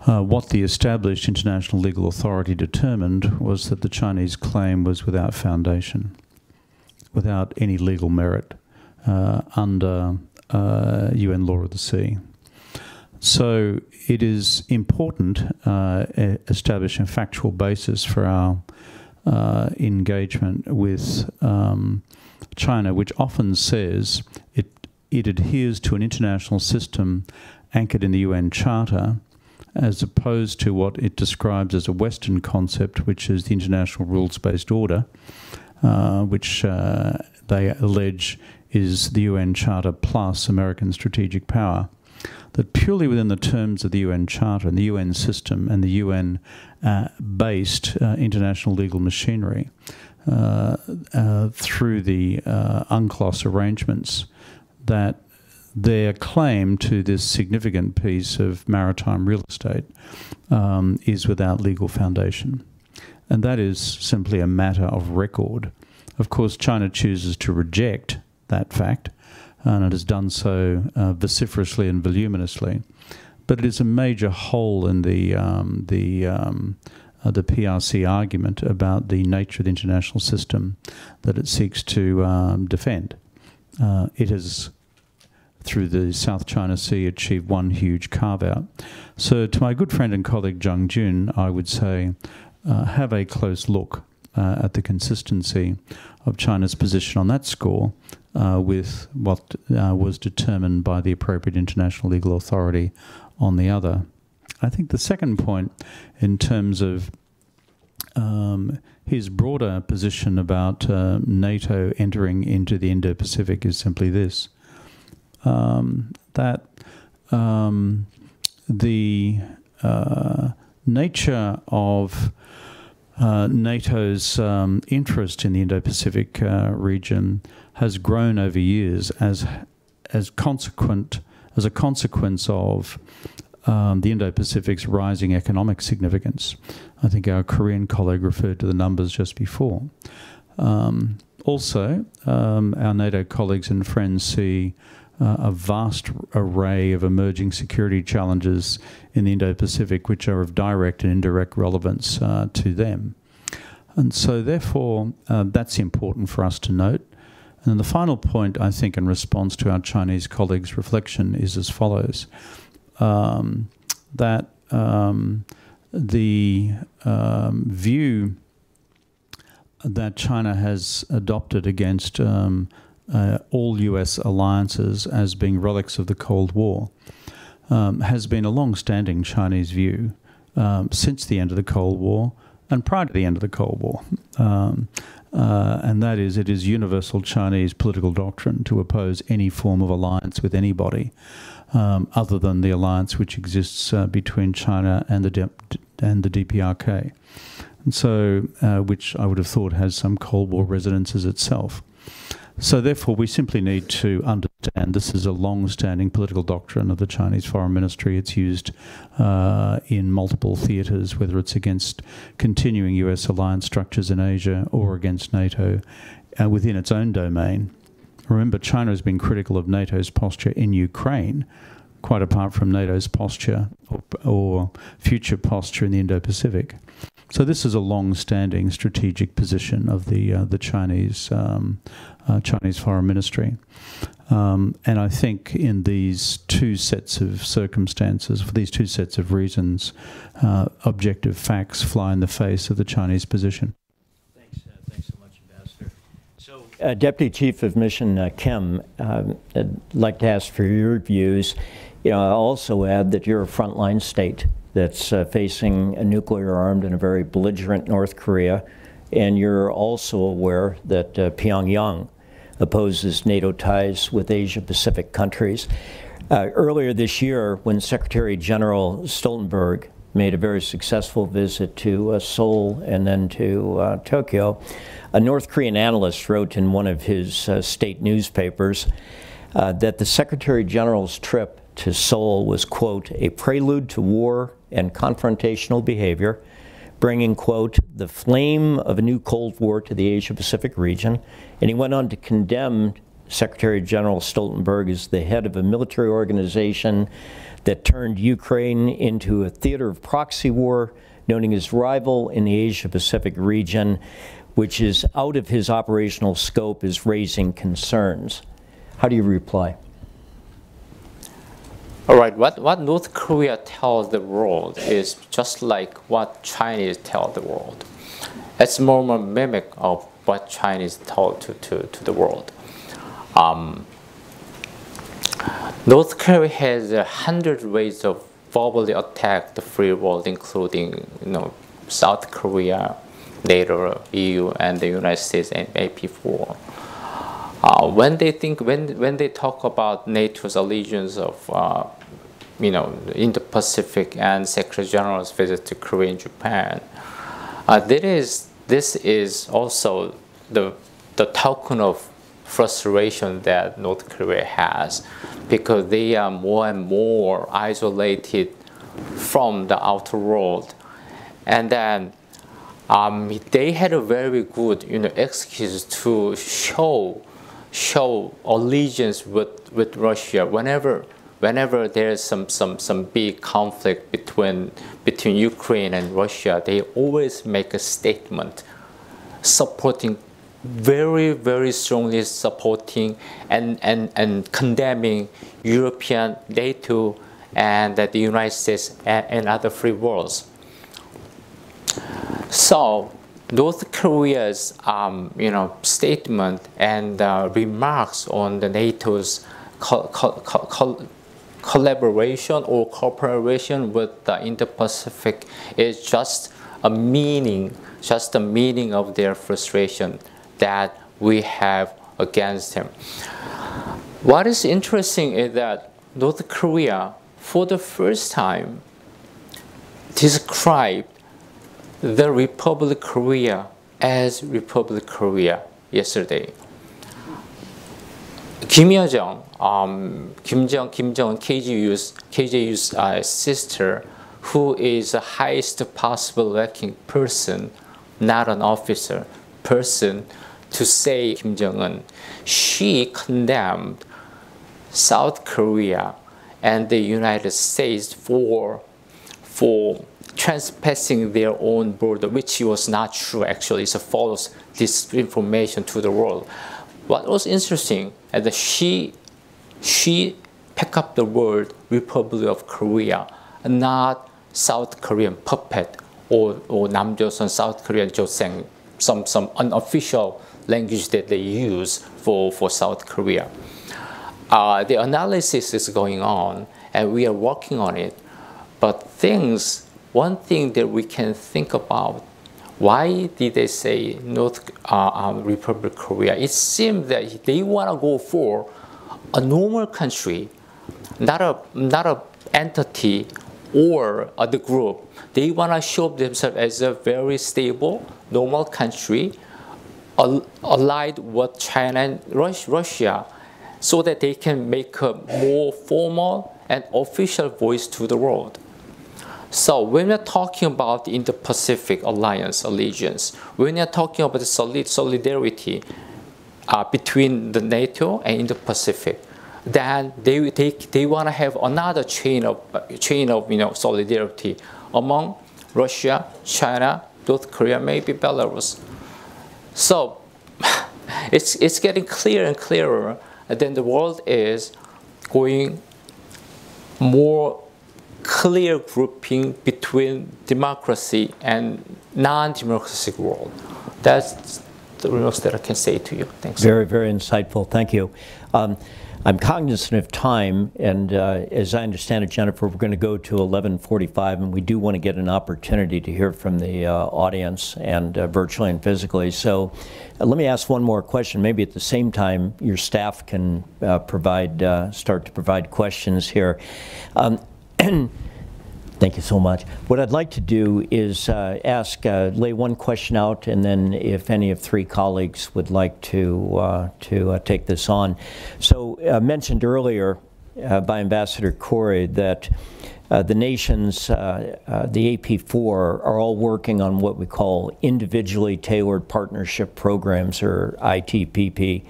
Uh, what the established international legal authority determined was that the Chinese claim was without foundation, without any legal merit uh, under uh, UN law of the sea. So it is important uh, establishing a factual basis for our uh, engagement with um, China, which often says it it adheres to an international system anchored in the UN Charter as opposed to what it describes as a Western concept, which is the international rules based order, uh, which uh, they allege is the UN Charter plus American strategic power. That purely within the terms of the UN Charter and the UN system and the UN uh, based uh, international legal machinery, uh, uh, through the UNCLOS arrangements, that their claim to this significant piece of maritime real estate um, is without legal foundation. And that is simply a matter of record. Of course, China chooses to reject that fact, and it has done so uh, vociferously and voluminously. But it is a major hole in the um, the um, uh, the PRC argument about the nature of the international system that it seeks to um, defend. Uh, it has through the South China Sea achieved one huge carve out. So, to my good friend and colleague Zhang Jun, I would say uh, have a close look uh, at the consistency of China's position on that score uh, with what uh, was determined by the appropriate international legal authority on the other. I think the second point, in terms of um, his broader position about uh, NATO entering into the Indo Pacific, is simply this um, that um, the uh, nature of uh, NATO's um, interest in the Indo-Pacific uh, region has grown over years as as consequent as a consequence of um, the Indo-Pacific's rising economic significance. I think our Korean colleague referred to the numbers just before. Um, also, um, our NATO colleagues and friends see uh, a vast array of emerging security challenges in the Indo Pacific, which are of direct and indirect relevance uh, to them. And so, therefore, uh, that's important for us to note. And then the final point, I think, in response to our Chinese colleagues' reflection, is as follows um, that um, the um, view that China has adopted against um, uh, all US alliances as being relics of the Cold War um, has been a long standing Chinese view um, since the end of the Cold War, and prior to the end of the Cold War. Um, uh, and that is, it is universal Chinese political doctrine to oppose any form of alliance with anybody um, other than the alliance which exists uh, between China and the, and the DPRK. And so, uh, which I would have thought has some Cold War resonances itself. So, therefore, we simply need to understand this is a long standing political doctrine of the Chinese Foreign Ministry. It's used uh, in multiple theatres, whether it's against continuing US alliance structures in Asia or against NATO uh, within its own domain. Remember, China has been critical of NATO's posture in Ukraine, quite apart from NATO's posture or, or future posture in the Indo Pacific. So this is a long-standing strategic position of the uh, the Chinese um, uh, Chinese Foreign Ministry, um, and I think in these two sets of circumstances, for these two sets of reasons, uh, objective facts fly in the face of the Chinese position. Thanks, uh, thanks so much, Ambassador. So, uh, Deputy Chief of Mission uh, Kim, um, I'd like to ask for your views. You know, I also add that you're a frontline state that's uh, facing a nuclear armed and a very belligerent North Korea. And you're also aware that uh, Pyongyang opposes NATO ties with Asia Pacific countries. Uh, earlier this year, when Secretary General Stoltenberg made a very successful visit to uh, Seoul and then to uh, Tokyo, a North Korean analyst wrote in one of his uh, state newspapers that the Secretary General's trip to Seoul was, quote, a prelude to war and confrontational behavior, bringing, quote, the flame of a new Cold War to the Asia Pacific region. And he went on to condemn Secretary General Stoltenberg as the head of a military organization that turned Ukraine into a theater of proxy war, noting his rival in the Asia Pacific region, which is out of his operational scope, is raising concerns. How do you reply? All right, what, what North Korea tells the world is just like what Chinese tell the world. It's more of a mimic of what Chinese tell to, to, to the world. Um, North Korea has a hundred ways of verbally attack the free world, including you know South Korea, NATO, EU, and the United States and AP4. Uh, when they think when when they talk about NATO's allegiance of uh, you know, Indo-Pacific and Secretary General's visit to Korea and Japan. Uh, this is this is also the the token of frustration that North Korea has because they are more and more isolated from the outer world, and then um, they had a very good you know excuse to show show allegiance with with Russia whenever whenever there's some, some, some big conflict between, between Ukraine and Russia, they always make a statement supporting, very, very strongly supporting and, and, and condemning European NATO and the United States and, and other free worlds. So North Korea's um, you know, statement and uh, remarks on the NATO's collaboration or cooperation with the Indo-Pacific is just a meaning, just a meaning of their frustration that we have against him. What is interesting is that North Korea, for the first time, described the Republic Korea as Republic Korea yesterday. Kim Yo Jong, um, Kim Jong Kim Jong KJU's KJU's uh, sister, who is the highest possible ranking person, not an officer, person, to say Kim Jong Un. She condemned South Korea and the United States for for trespassing their own border, which was not true. Actually, it's a false disinformation to the world. What was interesting is that she she picked up the word Republic of Korea, not South Korean puppet or, or Namjoseon South Korean Joseng, some, some unofficial language that they use for, for South Korea. Uh, the analysis is going on and we are working on it. But things, one thing that we can think about why did they say North uh, um, Republic Korea? It seems that they want to go for a normal country, not a not a entity or the group. They want to show themselves as a very stable, normal country, allied with China and Russia, so that they can make a more formal and official voice to the world. So when we're talking about the Indo-Pacific Alliance allegiance, when we're talking about the solid solidarity uh, between the NATO and Indo-Pacific, then they, they, they want to have another chain of, uh, chain of you know, solidarity among Russia, China, North Korea, maybe Belarus. So it's, it's getting clearer and clearer that the world is going more clear grouping between democracy and non-democratic world. That's the remarks that I can say to you. Thanks. Very, very insightful. Thank you. Um, I'm cognizant of time, and uh, as I understand it, Jennifer, we're going to go to 11:45, and we do want to get an opportunity to hear from the uh, audience and uh, virtually and physically. So, uh, let me ask one more question. Maybe at the same time, your staff can uh, provide uh, start to provide questions here. Um, Thank you so much. What I'd like to do is uh, ask, uh, lay one question out, and then if any of three colleagues would like to uh, to uh, take this on. So, uh, mentioned earlier uh, by Ambassador Corry that the nations, the AP4, are all working on what we call individually tailored partnership programs, or ITPP.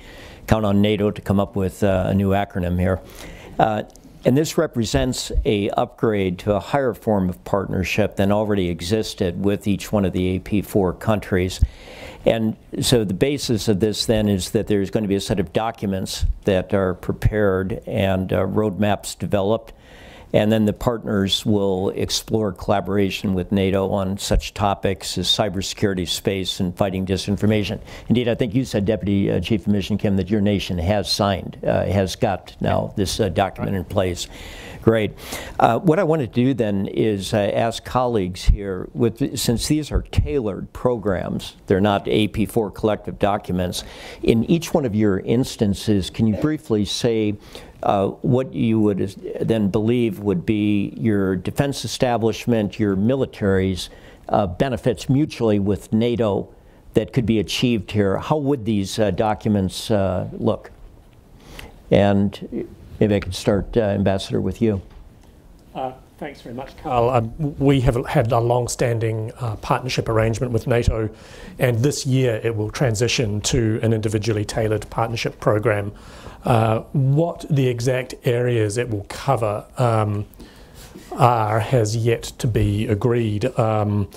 Count on NATO to come up with a new acronym here. And this represents a upgrade to a higher form of partnership than already existed with each one of the AP4 countries. And so the basis of this then is that there's going to be a set of documents that are prepared and uh, roadmaps developed and then the partners will explore collaboration with NATO on such topics as cybersecurity, space, and fighting disinformation. Indeed, I think you said, Deputy uh, Chief of Mission Kim, that your nation has signed, uh, has got now this uh, document in place. Great. Uh, what I want to do then is uh, ask colleagues here, with, since these are tailored programs, they're not AP4 collective documents, in each one of your instances, can you briefly say uh, what you would then believe would be your defense establishment, your military's uh, benefits mutually with NATO that could be achieved here. How would these uh, documents uh, look? And maybe I could start, uh, Ambassador, with you. Thanks very much, Karl. Um, we have had a long standing uh, partnership arrangement with NATO, and this year it will transition to an individually tailored partnership program. Uh, what the exact areas it will cover um, are has yet to be agreed. Um,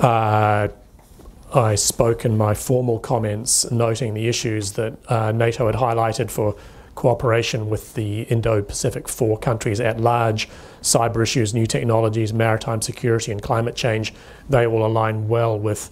uh, I spoke in my formal comments noting the issues that uh, NATO had highlighted for cooperation with the Indo Pacific four countries at large, cyber issues, new technologies, maritime security, and climate change, they all align well with.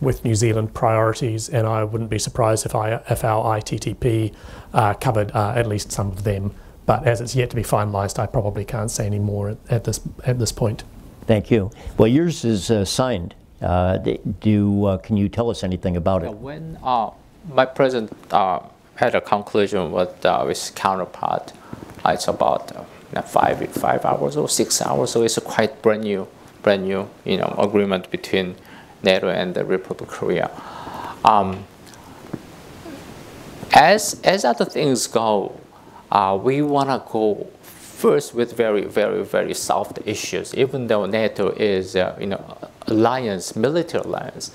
With New Zealand priorities, and I wouldn't be surprised if, I, if our ITTP uh, covered uh, at least some of them. But as it's yet to be finalised, I probably can't say any more at, at, this at this point. Thank you. Well, yours is uh, signed. Uh, do uh, can you tell us anything about it? When uh, my president had a conclusion with uh, his counterpart. Uh, it's about uh, five five hours or six hours, so it's a quite brand new brand new you know agreement between NATO and the Republic of Korea. Um, as as other things go, uh, we want to go first with very very very soft issues. Even though NATO is uh, you know alliance military alliance,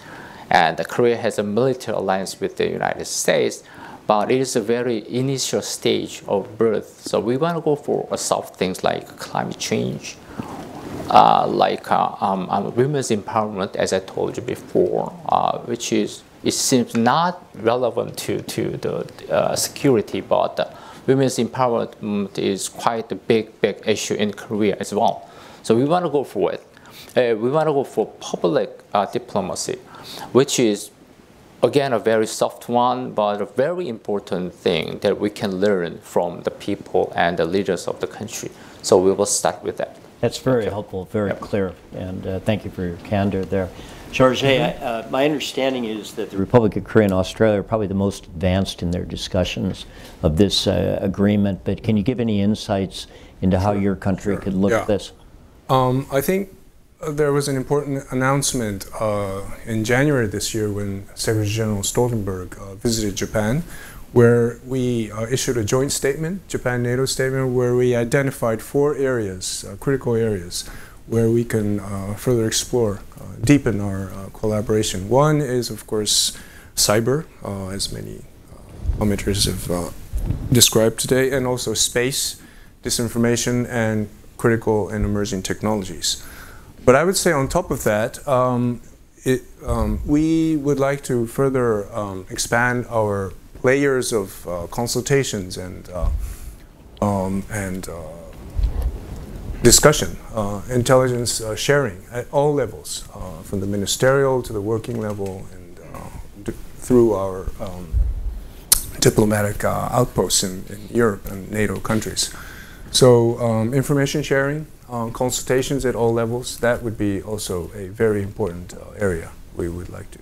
and Korea has a military alliance with the United States but it is a very initial stage of birth. So we want to go for soft things like climate change, uh, like uh, um, um, women's empowerment, as I told you before, uh, which is it seems not relevant to to the uh, security, but uh, women's empowerment is quite a big big issue in Korea as well. So we want to go for it. Uh, we want to go for public diplomacy, which is again, a very soft one, but a very important thing that we can learn from the people and the leaders of the country. So we will start with that. That's very helpful, very clear, and uh, thank you for your candor there. Chargé, Mm-hmm. uh, my understanding is that the Republic of Korea and Australia are probably the most advanced in their discussions of this uh, agreement, but can you give any insights into how your country could look Yeah. at this? Um, I think there was an important announcement uh, in January this year when Secretary General Stoltenberg uh, visited Japan, where we uh, issued a joint statement, Japan NATO statement, where we identified four areas, uh, critical areas, where we can uh, further explore, uh, deepen our collaboration. One is, of course, cyber, as many commenters have described today, and also space, disinformation, and critical and emerging technologies. But I would say on top of that, um, it, um, we would like to further um, expand our layers of uh, consultations and uh, um, and uh, discussion, uh, intelligence uh, sharing at all levels, uh, from the ministerial to the working level, and through our um, diplomatic outposts in, in Europe and NATO countries. So um, information sharing, um, consultations at all levels, that would be also a very important uh, area we would like to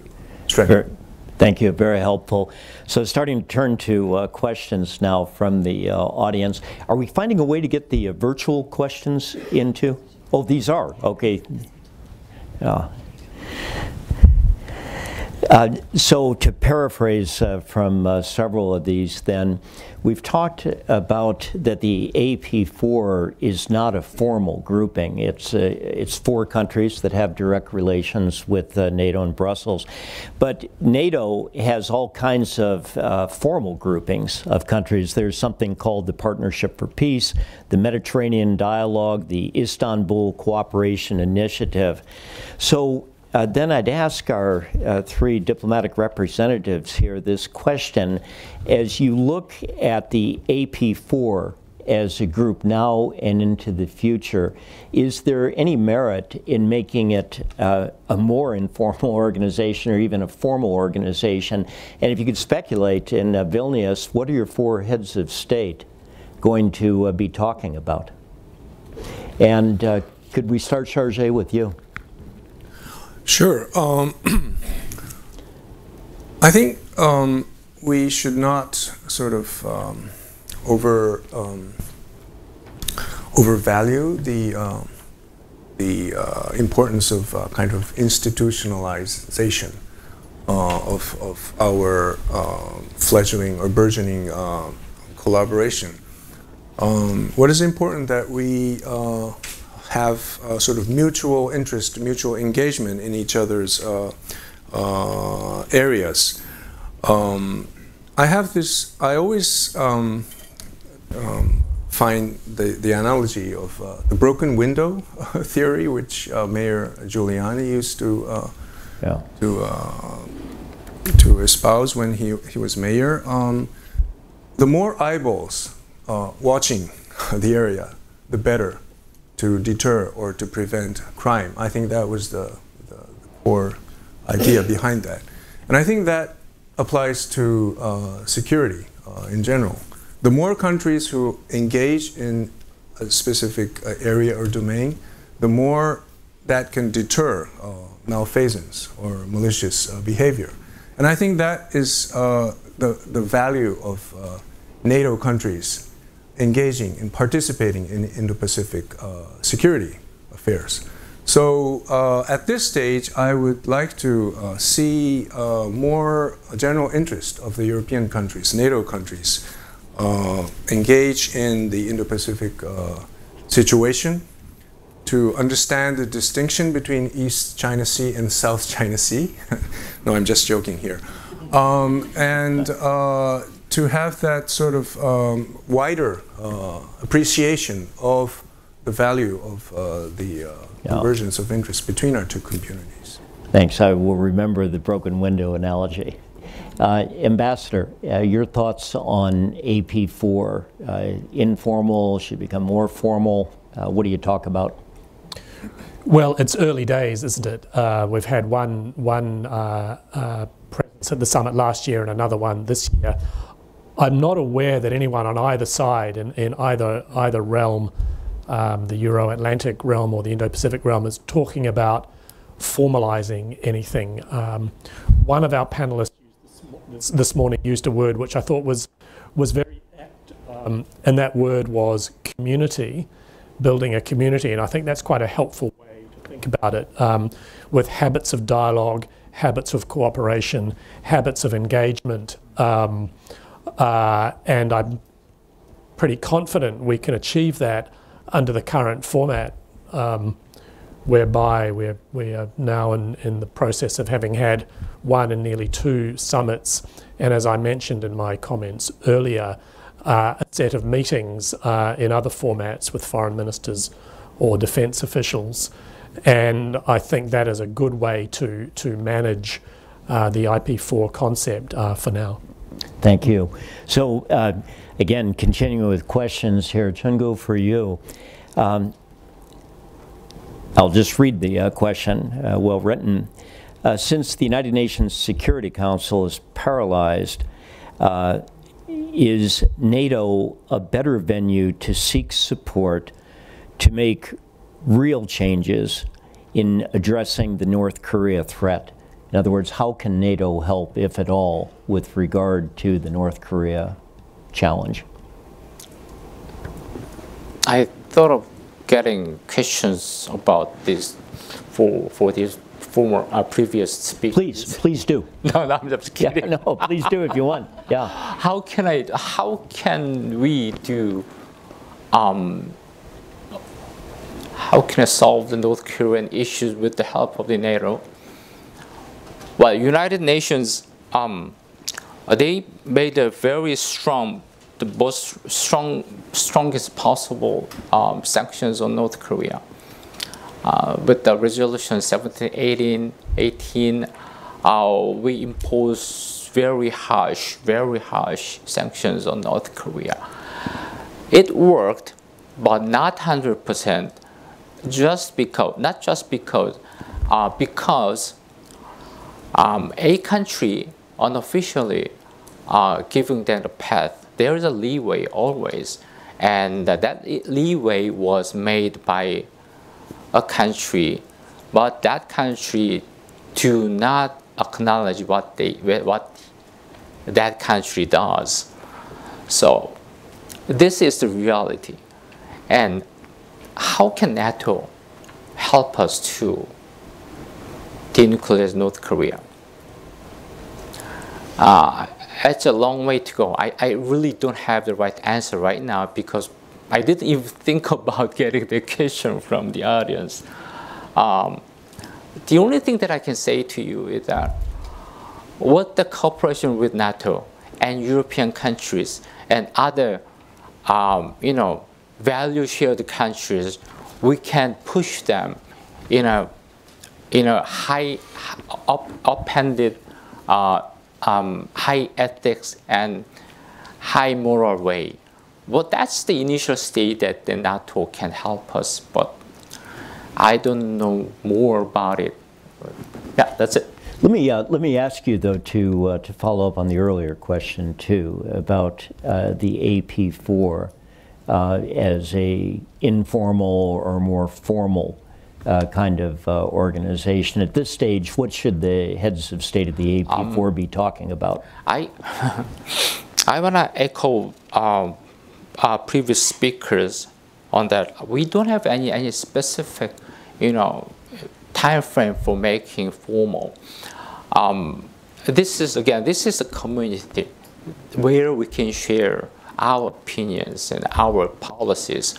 strengthen. Thank you, very helpful. So starting to turn to uh, questions now from the uh, audience. Are we finding a way to get the uh, virtual questions into? Oh, these are, okay. Yeah. Uh, So to paraphrase uh, from uh, several of these, then, we've talked about that the AP4 is not a formal grouping. It's, uh, it's four countries that have direct relations with uh, NATO and Brussels. But NATO has all kinds of uh, formal groupings of countries. There's something called the Partnership for Peace, the Mediterranean Dialogue, the Istanbul Cooperation Initiative. So uh, then I'd ask our uh, three diplomatic representatives here this question. As you look at the AP4 as a group now and into the future, is there any merit in making it uh, a more informal organization or even a formal organization? And if you could speculate in uh, Vilnius, what are your four heads of state going to uh, be talking about? And uh, could we start, Chargé, with you? Sure. Um, I think um, we should not sort of um, over um, overvalue the um, the uh, importance of uh, kind of institutionalization uh, of of our uh, fledgling or burgeoning uh, collaboration. Um, what is important that we uh, have sort of mutual interest, mutual engagement in each other's uh, uh, areas. Um, I have this. I always um, um, find the, the analogy of uh, the broken window theory, which uh, Mayor Giuliani used to uh, Yeah. to uh, to espouse when he he was mayor. Um, the more eyeballs uh, watching the area, the better to deter or to prevent crime. I think that was the, the, core idea behind that. And I think that applies to uh, security uh, in general. The more countries who engage in a specific uh, area or domain, the more that can deter uh, malfeasance or malicious uh, behavior. And I think that is uh, the, the value of NATO countries engaging and participating in Indo-Pacific uh, security affairs. So uh, at this stage, I would like to uh, see uh, more general interest of the European countries, NATO countries, uh, engage in the Indo-Pacific uh, situation to understand the distinction between East China Sea and South China Sea. no, I'm just joking here. Um, and to have that sort of um, wider uh, appreciation of the value of uh, the uh, Yeah. convergence of interest between our two communities. Thanks. I will remember the broken window analogy. Uh, Ambassador, uh, your thoughts on AP4? Uh, informal, should become more formal? Uh, what do you talk about? Well, it's early days, isn't it? Uh, we've had one one uh, uh, presence at the summit last year and another one this year. I'm not aware that anyone on either side in, in either either realm um, the Euro Atlantic realm or the Indo Pacific realm is talking about formalizing anything. Um, one of our panelists this, morning used a word which I thought was, was very apt, um, and that word was community, building a community. And I think that's quite a helpful way to think about it um, with habits of dialogue, habits of cooperation, habits of engagement. Um, uh, and I'm pretty confident we can achieve that under the current format, um, whereby we're, we are now in, in the process of having had one and nearly two summits, and as I mentioned in my comments earlier, uh, a set of meetings uh, in other formats with foreign ministers or defence officials. And I think that is a good way to, to manage uh, the IP4 concept uh, for now. Thank you. So, uh, again, continuing with questions here, Choon-goo, for you. Um, I'll just read the uh, question, uh, well written. Uh, since the United Nations Security Council is paralyzed, uh, is NATO a better venue to seek support to make real changes in addressing the North Korea threat? In other words, how can NATO help, if at all, with regard to the North Korea challenge? I thought of getting questions about this for for these former uh, previous speakers. Please, please do. no, no, I'm just kidding. Yeah, no, please do if you want. Yeah. How can I? How can we do? Um, how can I solve the North Korean issues with the help of the NATO? Well, United Nations, um, they made a very strong, the most strong, strongest possible um, sanctions on North Korea. Uh, with the resolution 1718, 18, uh, we impose very harsh, very harsh sanctions on North Korea. It worked, but not 100%, just because, not just because, uh, because um, a country unofficially uh, giving them a path, there is a leeway always. And that leeway was made by a country, but that country do not acknowledge what they what that country does. So this is the reality. And how can NATO help us to denuclearize North Korea? Uh, a long way to go. I, I really don't have the right answer right now because I didn't even think about getting the question from the audience. Um, the only thing that I can say to you is that what the cooperation with NATO and European countries and other, um, you know, value shared countries, we can push them in a, in a high, up, upended uh, um, high ethics and high moral way. Well, that's the initial state that the NATO can help us, but I don't know more about it. Yeah, that's it. Let me uh, let me ask you though to uh, to follow up on the earlier question too about uh, the AP4 uh, as a informal or more formal uh, kind of uh, organization. At this stage, what should the heads of state of the AP4 um, be talking about? I, I want to echo um, our previous speakers on that. We don't have any, any specific, you know, time frame for making formal. Um, this is, again, this is a community where we can share our opinions and our policies.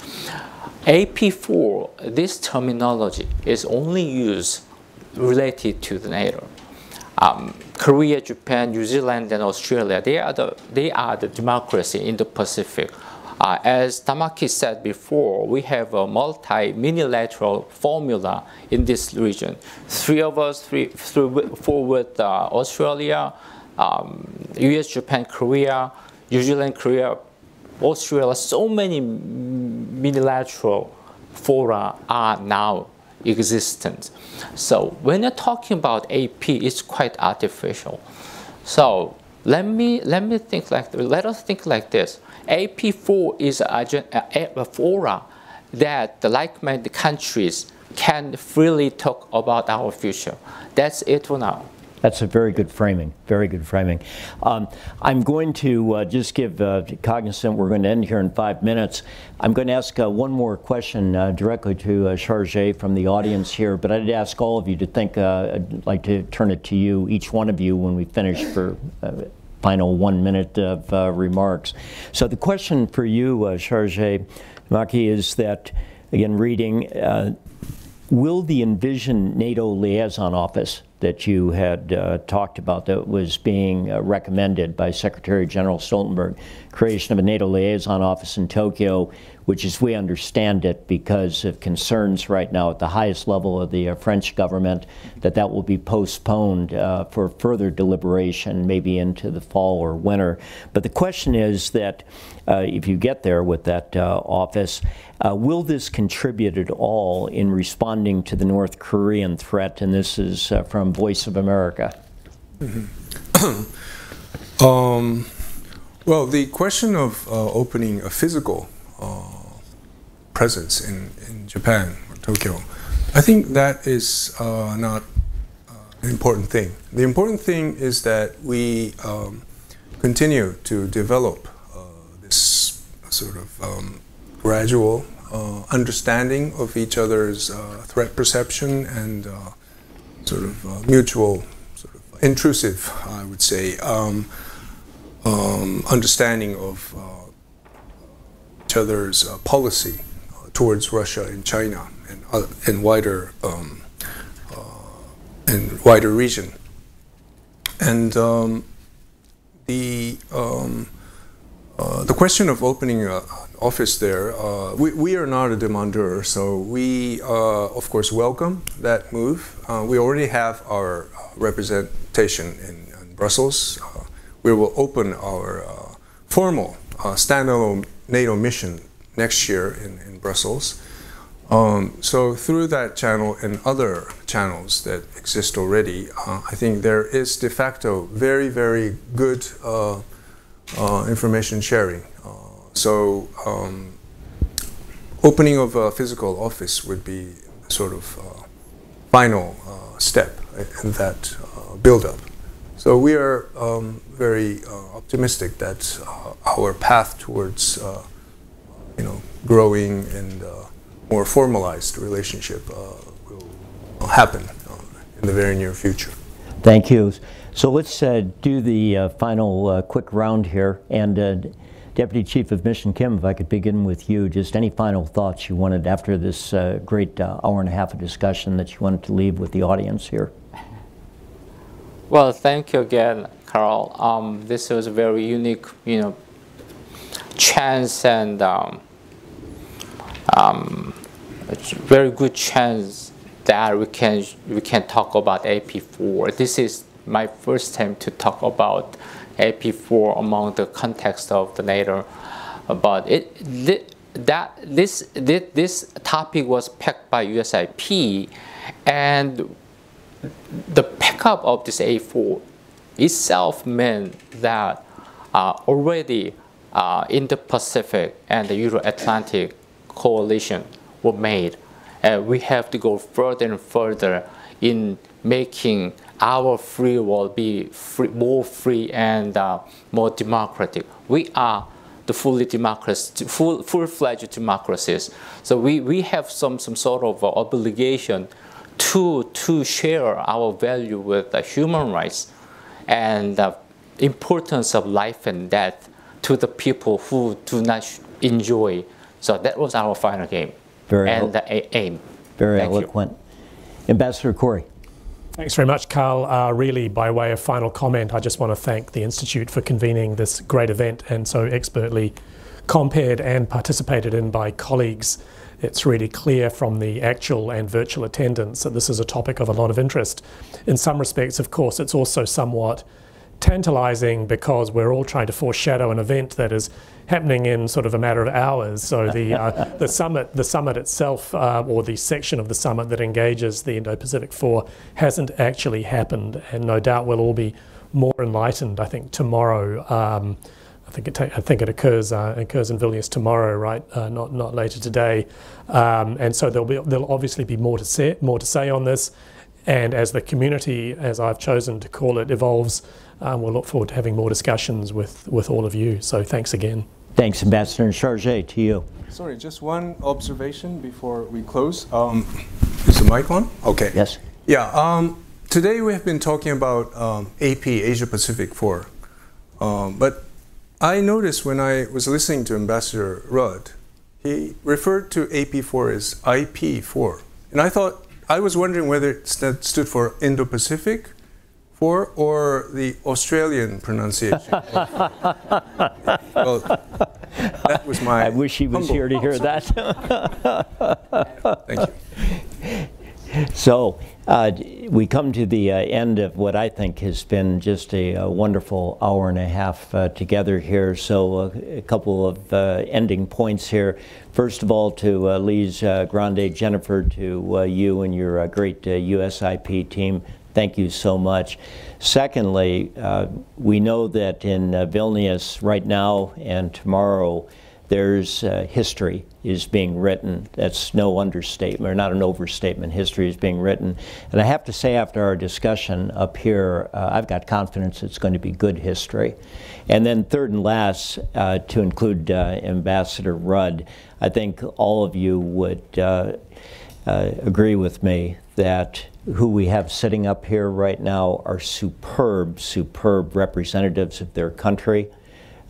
AP4, this terminology is only used related to the NATO. Um, Korea, Japan, New Zealand, and Australia, they are the, they are the democracy in the Pacific. Uh, as Tamaki said before, we have a multi-minilateral formula in this region. Three of us, three, three four with uh, Australia, um, US, Japan, Korea, New Zealand, Korea, Australia, so many unilateral fora are now existent. So when you're talking about AP, it's quite artificial. So let me let me think like let us think like this. AP4 is a, a, a fora that the like-minded countries can freely talk about our future. That's it for now. That's a very good framing, very good framing. Um, I'm going to uh, just give uh, cognizant, we're going to end here in five minutes. I'm going to ask uh, one more question uh, directly to uh, Chargé from the audience here, but I'd ask all of you to think, uh, I'd like to turn it to you, each one of you, when we finish for final one minute of remarks. So the question for you, uh, Chargé Maki, is that, again, reading, will the envisioned NATO liaison office that you had uh, talked about that was being uh, recommended by Secretary General Stoltenberg, creation of a NATO liaison office in Tokyo, which, as we understand it, because of concerns right now at the highest level of the uh, French government, that that will be postponed uh, for further deliberation, maybe into the fall or winter. But the question is that uh, if you get there with that uh, office, uh, will this contribute at all in responding to the North Korean threat? And this is uh, from Voice of America. Mm-hmm. um, well, the question of opening a physical presence in, in Japan or Tokyo, I think that is uh, not uh, an important thing. The important thing is that we um, continue to develop uh, this sort of um, gradual uh, understanding of each other's uh, threat perception and uh, sort of mutual, sort of intrusive, I would say, um, um understanding of each other's policy towards Russia and China and, uh, and wider um, uh, and wider region. And um, the um, uh, the question of opening an office there, uh, we, we are not a demandeur, so we uh, of course welcome that move. Uh, we already have our representation in, in Brussels. We will open our formal standalone NATO mission next year in, in Brussels. Um, so through that channel and other channels that exist already, uh, I think there is de facto very, very good uh, uh, information sharing. Uh, so um, opening of a physical office would be sort of uh, final uh, step in that build-up. So we are um, very optimistic that our path towards you know, growing and uh, more formalized relationship uh, will happen uh, in the very near future. Thank you. So let's uh, do the uh, final uh, quick round here. And Deputy Chief of Mission Kim, if I could begin with you, just any final thoughts you wanted after this great hour and a half of discussion that you wanted to leave with the audience here. Well, thank you again, Karl. Um, this was a very unique, you know, chance and um, um, very good chance that we can we can talk about AP4. This is my first time to talk about AP4 among the context of the NATO. But it that this this topic was packed by USIP, and the pickup of this A4 itself meant that uh, already uh, in the Pacific and the Euro-Atlantic coalition were made. And we have to go further and further in making our free world be free, more free and uh, more democratic. We are the fully democracy, full, full-fledged democracies. So we, we have some, some sort of obligation to, to share our value with the human rights and the importance of life and death to the people who do not enjoy so that was our final game very and the aim. Very Thank eloquent. You. Ambassador Corry. Thanks very much, Karl. Uh, really, by way of final comment, I just want to thank the Institute for convening this great event and so expertly compared and participated in by colleagues. It's really clear from the actual and virtual attendance that this is a topic of a lot of interest. In some respects, of course, it's also somewhat tantalizing because we're all trying to foreshadow an event that is happening in sort of a matter of hours. So the uh, the summit the summit itself, uh, or the section of the summit that engages the Indo-Pacific Four, hasn't actually happened, and no doubt we'll all be more enlightened. I think tomorrow. Um, I think it, ta- I think it occurs uh, occurs in Vilnius tomorrow, right? Uh, not not later today, um, and so there'll be there'll obviously be more to say more to say on this, and as the community, as I've chosen to call it, evolves, um, we'll look forward to having more discussions with with all of you. So thanks again. Thanks, Ambassador and Chargé, to you. Sorry, just one observation before we close. Um, is the mic on? Okay. Yes. Yeah. Um, today we have been talking about um, AP Asia Pacific 4, um, but I noticed when I was listening to Ambassador Rudd, he referred to AP4 as IP4, and I thought I was wondering whether it st- stood for Indo-Pacific 4 or the Australian pronunciation. well, that was my. I wish he was humble- here to hear that. Thank you. So uh, we come to the uh, end of what I think has been just a, uh wonderful hour and a half uh, together here. So uh, a couple of uh, ending points here. First of all, to uh, Lise Grande, Jennifer, to you and your great USIP team. Thank you so much. Secondly, we know that in Vilnius right now and tomorrow, there's uh, history is being written. That's no understatement, or not an overstatement. History is being written. And I have to say, after our discussion up here, uh, I've got confidence it's going to be good history. And then, third and last, uh, to include uh, Ambassador Rudd, I think all of you would uh, uh, agree with me that who we have sitting up here right now are superb, superb representatives of their country.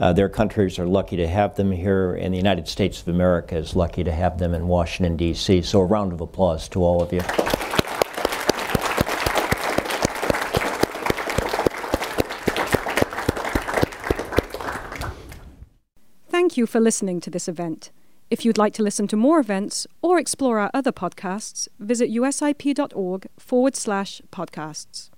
Uh, their countries are lucky to have them here, and the United States of America is lucky to have them in Washington, D.C. So, a round of applause to all of you. Thank you for listening to this event. If you'd like to listen to more events or explore our other podcasts, visit usip.org forward slash podcasts.